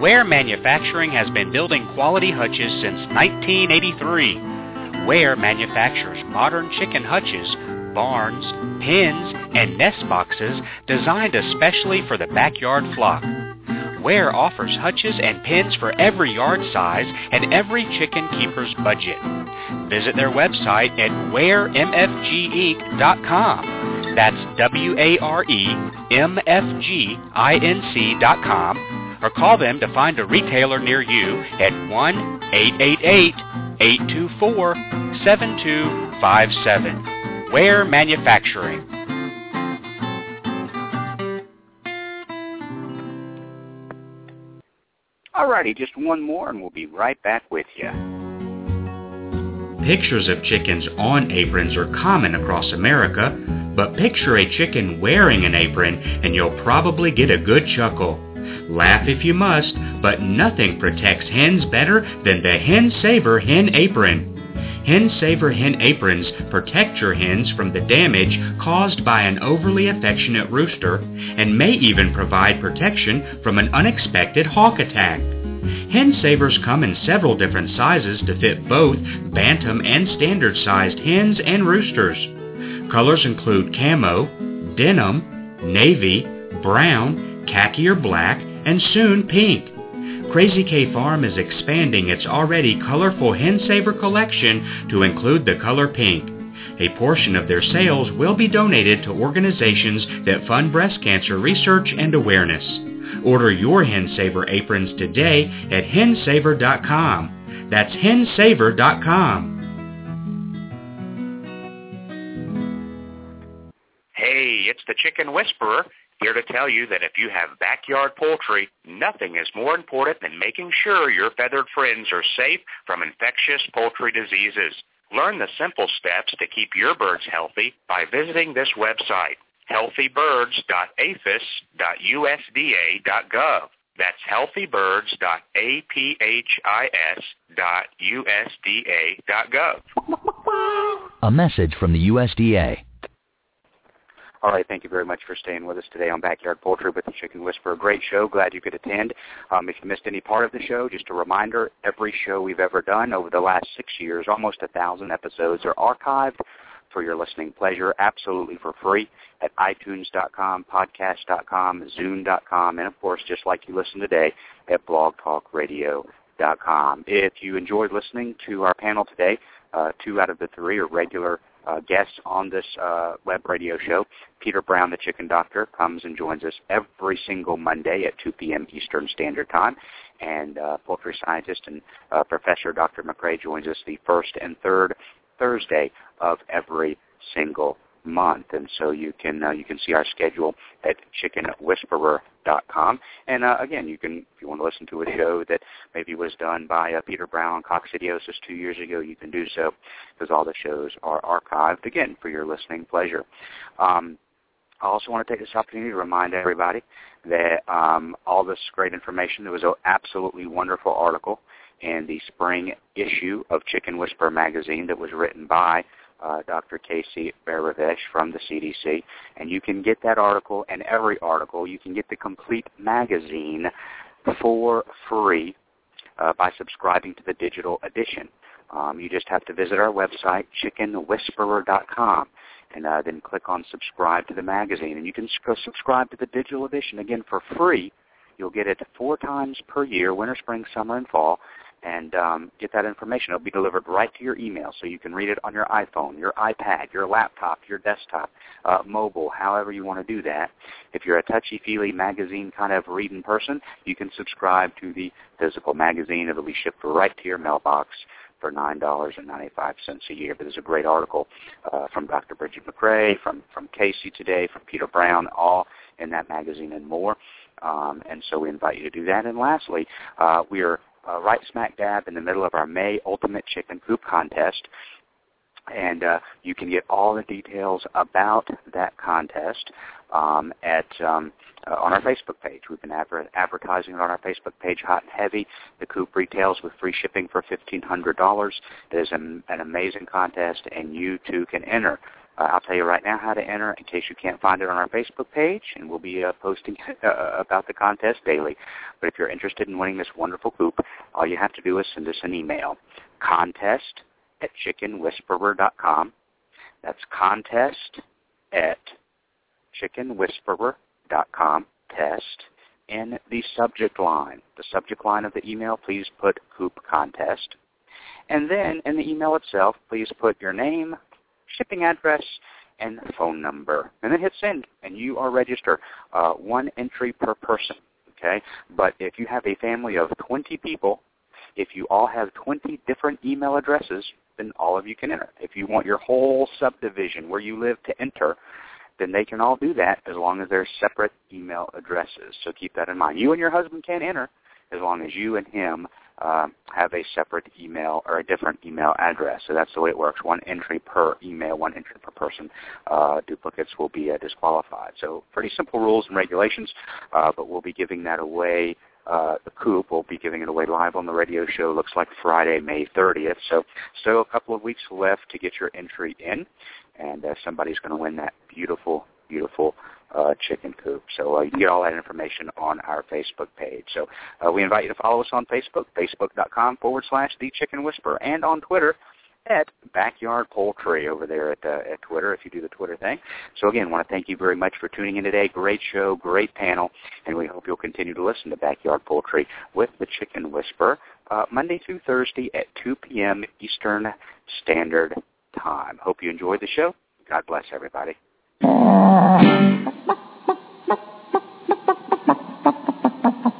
Ware Manufacturing has been building quality hutches since 1983. Ware manufactures modern chicken hutches, barns, pens, and nest boxes designed especially for the backyard flock. Ware offers hutches and pens for every yard size and every chicken keeper's budget. Visit their website at waremfginc.com. That's W-A-R-E-M-F-G-I-N-C dot com or call them to find a retailer near you at 1-888-824-7257. Ware Manufacturing. Alrighty, just one more and we'll be right back with you. Pictures of chickens on aprons are common across America, but picture a chicken wearing an apron and you'll probably get a good chuckle. Laugh if you must, but nothing protects hens better than the Hen Saver Hen Apron. Hen Saver Hen Aprons protect your hens from the damage caused by an overly affectionate rooster and may even provide protection from an unexpected hawk attack. Hen Savers come in several different sizes to fit both bantam and standard sized hens and roosters. Colors include camo, denim, navy, brown, khaki or black, and soon pink. Crazy K Farm is expanding its already colorful Hen Saver collection to include the color pink. A portion of their sales will be donated to organizations that fund breast cancer research and awareness. Order your Hen Saver aprons today at hensaver.com. That's hensaver.com. Hey, it's the Chicken Whisperer here to tell you that if you have backyard poultry, nothing is more important than making sure your feathered friends are safe from infectious poultry diseases. Learn the simple steps to keep your birds healthy by visiting this website, healthybirds.aphis.usda.gov. That's healthybirds.aphis.usda.gov. A message from the USDA. All right, thank you very much for staying with us today on Backyard Poultry with the Chicken Whisperer. Great show. Glad you could attend. Um, if you missed any part of the show, just a reminder, every show we've ever done over the last six years, almost a thousand episodes, are archived for your listening pleasure, absolutely for free at itunes.com, podcast.com, zoom.com, and of course, just like you listen today, at blogtalkradio.com. If you enjoyed listening to our panel today, uh, two out of the three are regular uh, guests on this uh, web radio show. Peter Brown, the chicken doctor, comes and joins us every single Monday at 2 p.m. Eastern Standard Time. And uh, poultry scientist and uh, Professor Dr. McCrea joins us the first and third Thursday of every single month, and so you can uh, you can see our schedule at chickenwhisperer.com. And uh, again, you can if you want to listen to a show that maybe was done by uh, Peter Brown, coccidiosis two years ago, you can do so because all the shows are archived again for your listening pleasure. Um, I also want to take this opportunity to remind everybody that um, all this great information, there was an absolutely wonderful article in the spring issue of Chicken Whisperer magazine that was written by uh, Dr. Casey Behravesh from the CDC. And you can get that article and every article. You can get the complete magazine for free uh, by subscribing to the digital edition. Um, you just have to visit our website, chickenwhisperer.com, and uh, then click on subscribe to the magazine. And you can go subscribe to the digital edition, again, for free. You'll get it four times per year, winter, spring, summer, and fall and um, get that information. It'll be delivered right to your email, so you can read it on your iPhone, your iPad, your laptop, your desktop, uh, mobile, however you want to do that. If you're a touchy-feely magazine kind of reading person, you can subscribe to the physical magazine. It'll be shipped right to your mailbox for nine dollars and ninety five cents a year. But there's a great article uh, from Dr. Brigid McCrea, from from Casey today, from Peter Brown, all in that magazine and more. Um, and so we invite you to do that. And lastly, uh, we are uh, right smack dab in the middle of our May Ultimate Chicken Coop contest. And uh, you can get all the details about that contest um, at um, uh, on our Facebook page. We've been adver- advertising it on our Facebook page, hot and heavy. The coop retails with free shipping for fifteen hundred dollars. It is an, an amazing contest, and you too can enter. Uh, I'll tell you right now how to enter in case you can't find it on our Facebook page, and we'll be uh, posting uh, about the contest daily. But if you're interested in winning this wonderful coop, all you have to do is send us an email, contest at chickenwhisperer.com. That's contest at chickenwhisperer.com, test, in the subject line. The subject line of the email, please put coop contest. And then in the email itself, please put your name, shipping address, and phone number. And then hit send, and you are registered. Uh, one entry per person. Okay, but if you have a family of 20 people, if you all have 20 different email addresses, then all of you can enter. If you want your whole subdivision where you live to enter, then they can all do that as long as they're separate email addresses. So keep that in mind. You and your husband can enter as long as you and him uh, have a separate email or a different email address. So that's the way it works. One entry per email, one entry per person. Uh, duplicates will be uh, disqualified. So pretty simple rules and regulations, uh, but we'll be giving that away. Uh, the coop will be giving it away live on the radio show. Looks like Friday, May 30th. So still a couple of weeks left to get your entry in, and uh, somebody's going to win that beautiful, beautiful uh, chicken coop. So uh, you can get all that information on our Facebook page. So uh, we invite you to follow us on Facebook, facebook.com forward slash The Chicken Whisperer, and on Twitter at Backyard Poultry over there at, uh, at Twitter if you do the Twitter thing. So again, want to thank you very much for tuning in today. Great show, great panel, and we hope you'll continue to listen to Backyard Poultry with The Chicken Whisperer uh, Monday through Thursday at 2 p.m. Eastern Standard Time. Hope you enjoyed the show. God bless everybody.